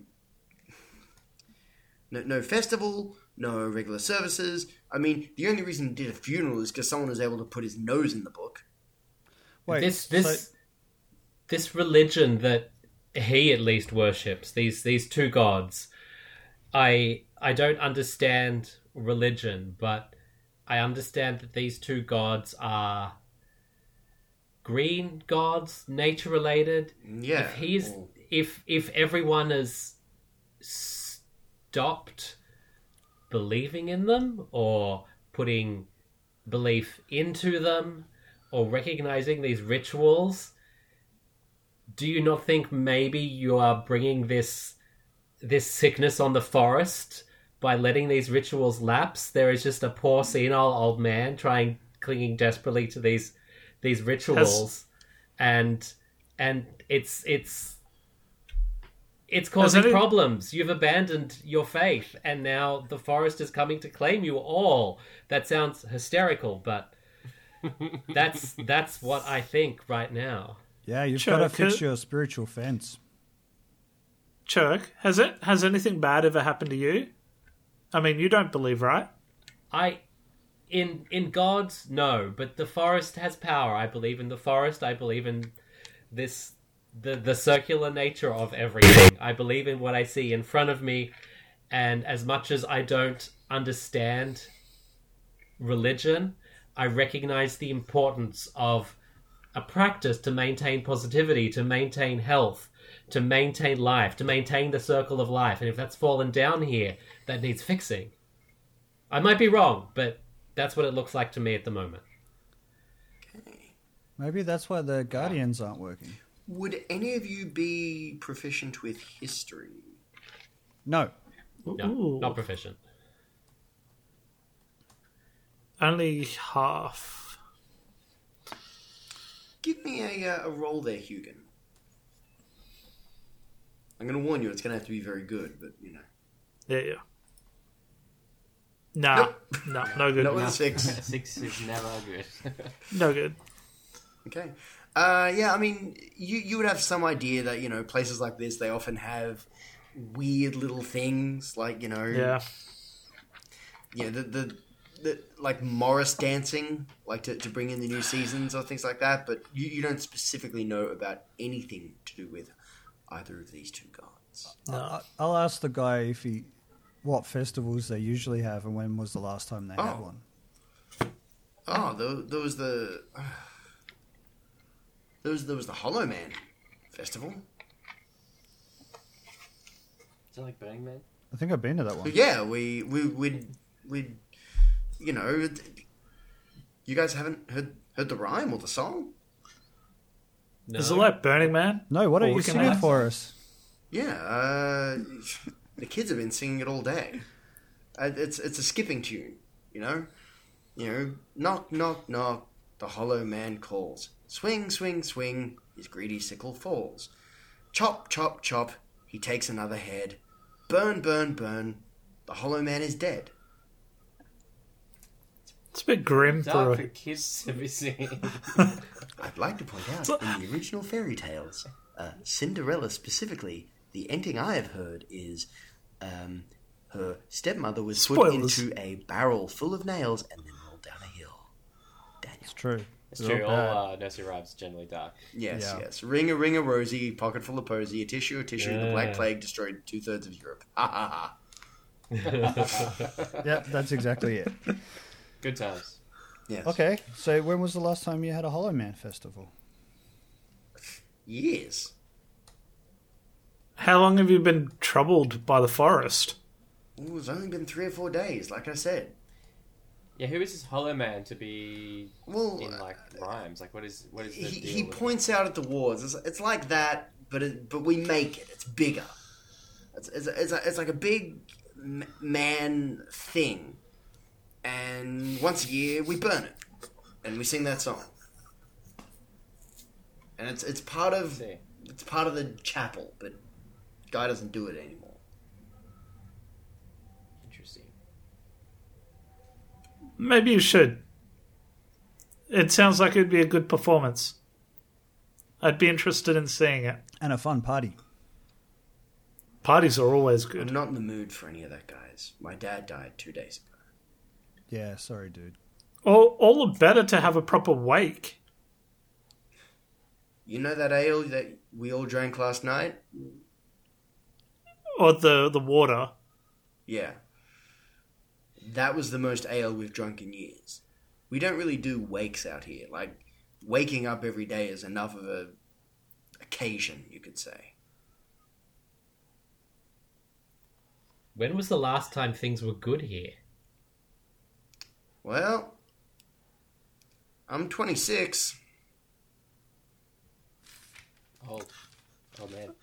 no, no festival, no regular services. I mean, the only reason he did a funeral is because someone was able to put his nose in the book. Wait, this this so- this religion that he at least worships these these two gods i i don't understand religion but i understand that these two gods are green gods nature related Yeah, if he's if if everyone has stopped believing in them or putting belief into them or recognizing these rituals do you not think maybe you are bringing this this sickness on the forest by letting these rituals lapse. There is just a poor senile old man trying clinging desperately to these these rituals and and it's it's it's causing any- problems. You've abandoned your faith, and now the forest is coming to claim you all. That sounds hysterical, but that's that's what I think right now. Yeah, you've Sure, got to fix could- your spiritual fence. Chirk, has it has anything bad ever happened to you? I mean, you don't believe, right? I in in gods no, but the forest has power. I believe in the forest. I believe in this the the circular nature of everything. I believe in what I see in front of me, and as much as I don't understand religion, I recognize the importance of a practice to maintain positivity, to maintain health, to maintain life, to maintain the circle of life. And if that's fallen down here, that needs fixing. I might be wrong, but that's what it looks like to me at the moment. Okay. Maybe that's why the guardians aren't working. Would any of you be proficient with history? No, No, Ooh. not proficient. Only half. Give me a, uh, a roll there, Hugin. I'm going to warn you, it's going to have to be very good, but you know. Yeah, yeah. Nah, Nope. no, no good. Not with a six. Six is never good. No good. Okay. Uh, yeah, I mean, you you would have some idea that you know places like this they often have weird little things like you know Yeah. yeah the the, the like Morris dancing like to, to bring in the new seasons or things like that, but you, you don't specifically know about anything to do with either of these two gods. No. I- I'll ask the guy if he what festivals they usually have and when was the last time they had Oh. one. Oh, there, there was the there was there was the Hollow Man festival. Is that like Burning Man? I think I've been to that one. But yeah, we we we we you know, you guys haven't heard heard the rhyme or the song? No. Is it like Burning Man? No, what don't you we can sing for us? Yeah, uh, the kids have been singing it all day. Uh, it's it's a skipping tune, you know. You know, knock knock knock. The hollow man calls. Swing swing swing. His greedy sickle falls. Chop chop chop. He takes another head. Burn burn burn. The hollow man is dead. It's a bit grim for Dark for a, kids to be singing. I'd like to point out in the original fairy tales, uh, Cinderella specifically, the ending I have heard is um, her stepmother was put into a barrel full of nails and then rolled down a hill. Daniel. It's true. It's They're true. all uh, nursery rhymes are generally dark. Yes, Yeah. yes. Ring a ring a rosy, pocket full of posy, a tissue a tissue. The Black Plague destroyed two thirds of Europe. Ha ha ha. Yep, that's exactly it. Good times. Yes. Okay, so when was the last time you had a Hollow Man festival? Years. How long have you been troubled by the forest? Ooh, it's only been three or four days, like I said. Yeah, who is this Hollow Man to be Well, in like rhymes? Like, what is what is the he, deal? he with- points out at the wards. It's, it's like that, but it, but we make it. It's bigger. It's it's, it's, a, it's like a big man thing, and once a year we burn it, and we sing that song. And it's it's part of it's part of the chapel, but guy doesn't do it anymore. Interesting. Maybe you should. It sounds like it'd be a good performance. I'd be interested in seeing it. And a fun party. Parties are always good. I'm not in the mood for any of that, guys. My dad died two days ago. Yeah, sorry, dude. All, all the better to have a proper wake. You know that ale that we all drank last night? Or the, the water. Yeah. That was the most ale we've drunk in years. We don't really do wakes out here. Like, waking up every day is enough of a occasion, you could say. When was the last time things were good here? Well, I'm 26. Oh, oh man.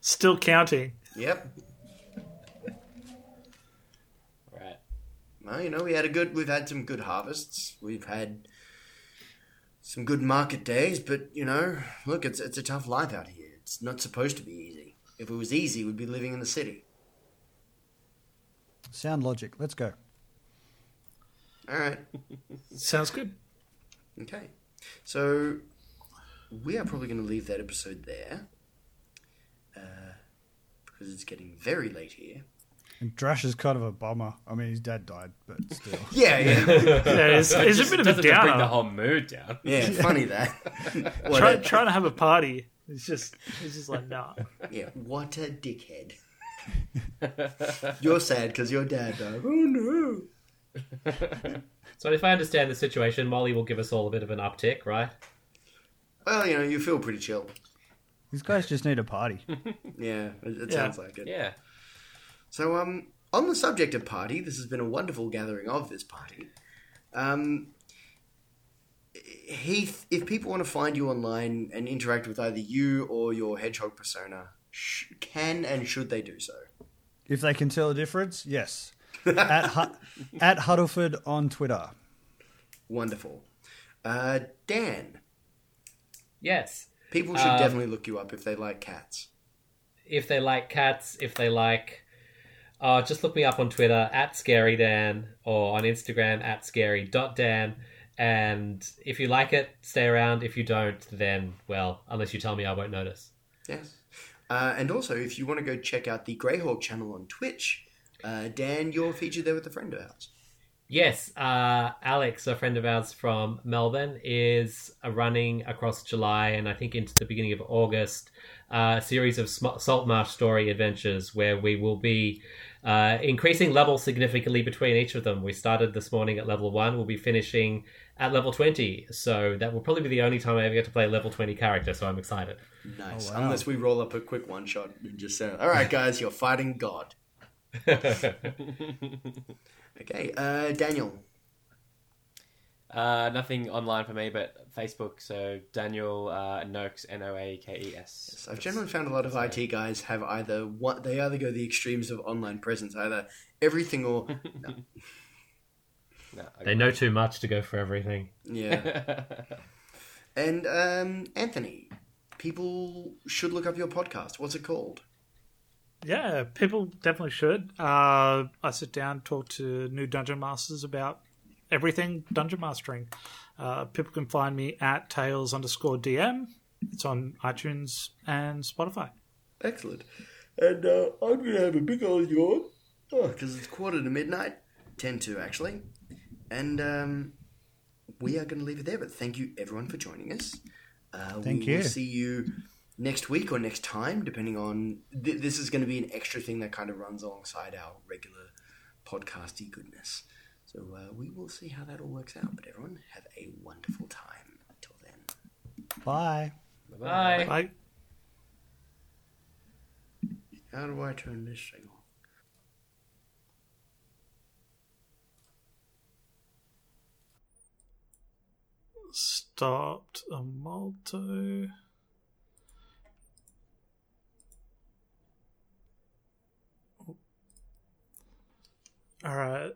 Still counting. Yep. Right. Well, you know, we had a good. We've had some good harvests. We've had some good market days, but you know, look, it's it's a tough life out here. It's not supposed to be easy. If it was easy, we'd be living in the city. Sound logic. Let's go. All right. Sounds good. Okay. So we are probably going to leave that episode there because it's getting very late here. And Drash is kind of a bummer. I mean, his dad died, but still. Yeah, yeah, Yeah, it's, it's a bit of a doesn't bring the whole mood down. yeah. Funny that. what Try, trying to have a party. It's just, it's just like nah. yeah, what a dickhead. you're sad because your dad died. Oh no. So if I understand the situation, Molly will give us all a bit of an uptick, right? Well, you know, you feel pretty chill. These guys just need a party. Yeah, it, it Yeah. sounds like it. Yeah. So, um, on the subject of party, this has been a wonderful gathering of this party. Um, Heath, if people want to find you online and interact with either you or your hedgehog persona, sh- can and should they do so? If they can tell the difference, yes. at, Hu- at Huddleford on Twitter. Wonderful. Uh, Dan, Yes. People should Um, definitely look you up if they like cats. If they like cats, if they like, uh, just look me up on Twitter at ScaryDan or on Instagram at scary.dan. And if you like it, stay around. If you don't, then, well, unless you tell me, I won't notice. Yes. Uh, and also, if you want to go check out the Greyhawk channel on Twitch, uh, Dan, you're featured there with a friend of ours. Yes, uh, Alex, a friend of ours from Melbourne, is uh, running across July and I think into the beginning of August uh, a series of sm- salt marsh story adventures where we will be uh, increasing level significantly between each of them. We started this morning at level one, we'll be finishing at level 20. So that will probably be the only time I ever get to play a level 20 character, so I'm excited. Nice. Oh, wow. Unless we roll up a quick one shot and just say, all right, guys, you're fighting God. Okay, uh, Daniel. Uh, nothing online for me, but Facebook. So Daniel uh, Noakes, N O A K E S. So I've generally found a lot of IT guys have either one, they either go the extremes of online presence, either everything or no. No, They know too much to go for everything. yeah. And um, Anthony, people should look up your podcast. What's it called? Yeah, people definitely should. Uh, I sit down, talk to new dungeon masters about everything dungeon mastering. Uh, people can find me at tails underscore DM. It's on iTunes and Spotify. Excellent. And uh, I'm going to have a big old yawn. Oh, because it's quarter to midnight. 10 to, actually. And um, we are going to leave it there. But thank you, everyone, for joining us. Uh, Thank we you. will see you next week or next time, depending on. Th- this is going to be an extra thing that kind of runs alongside our regular podcasty goodness. So uh, we will see how that all works out. But everyone, have a wonderful time. Until then. Bye. Bye. Like, How do I turn this thing on? stopped a Malto. All right.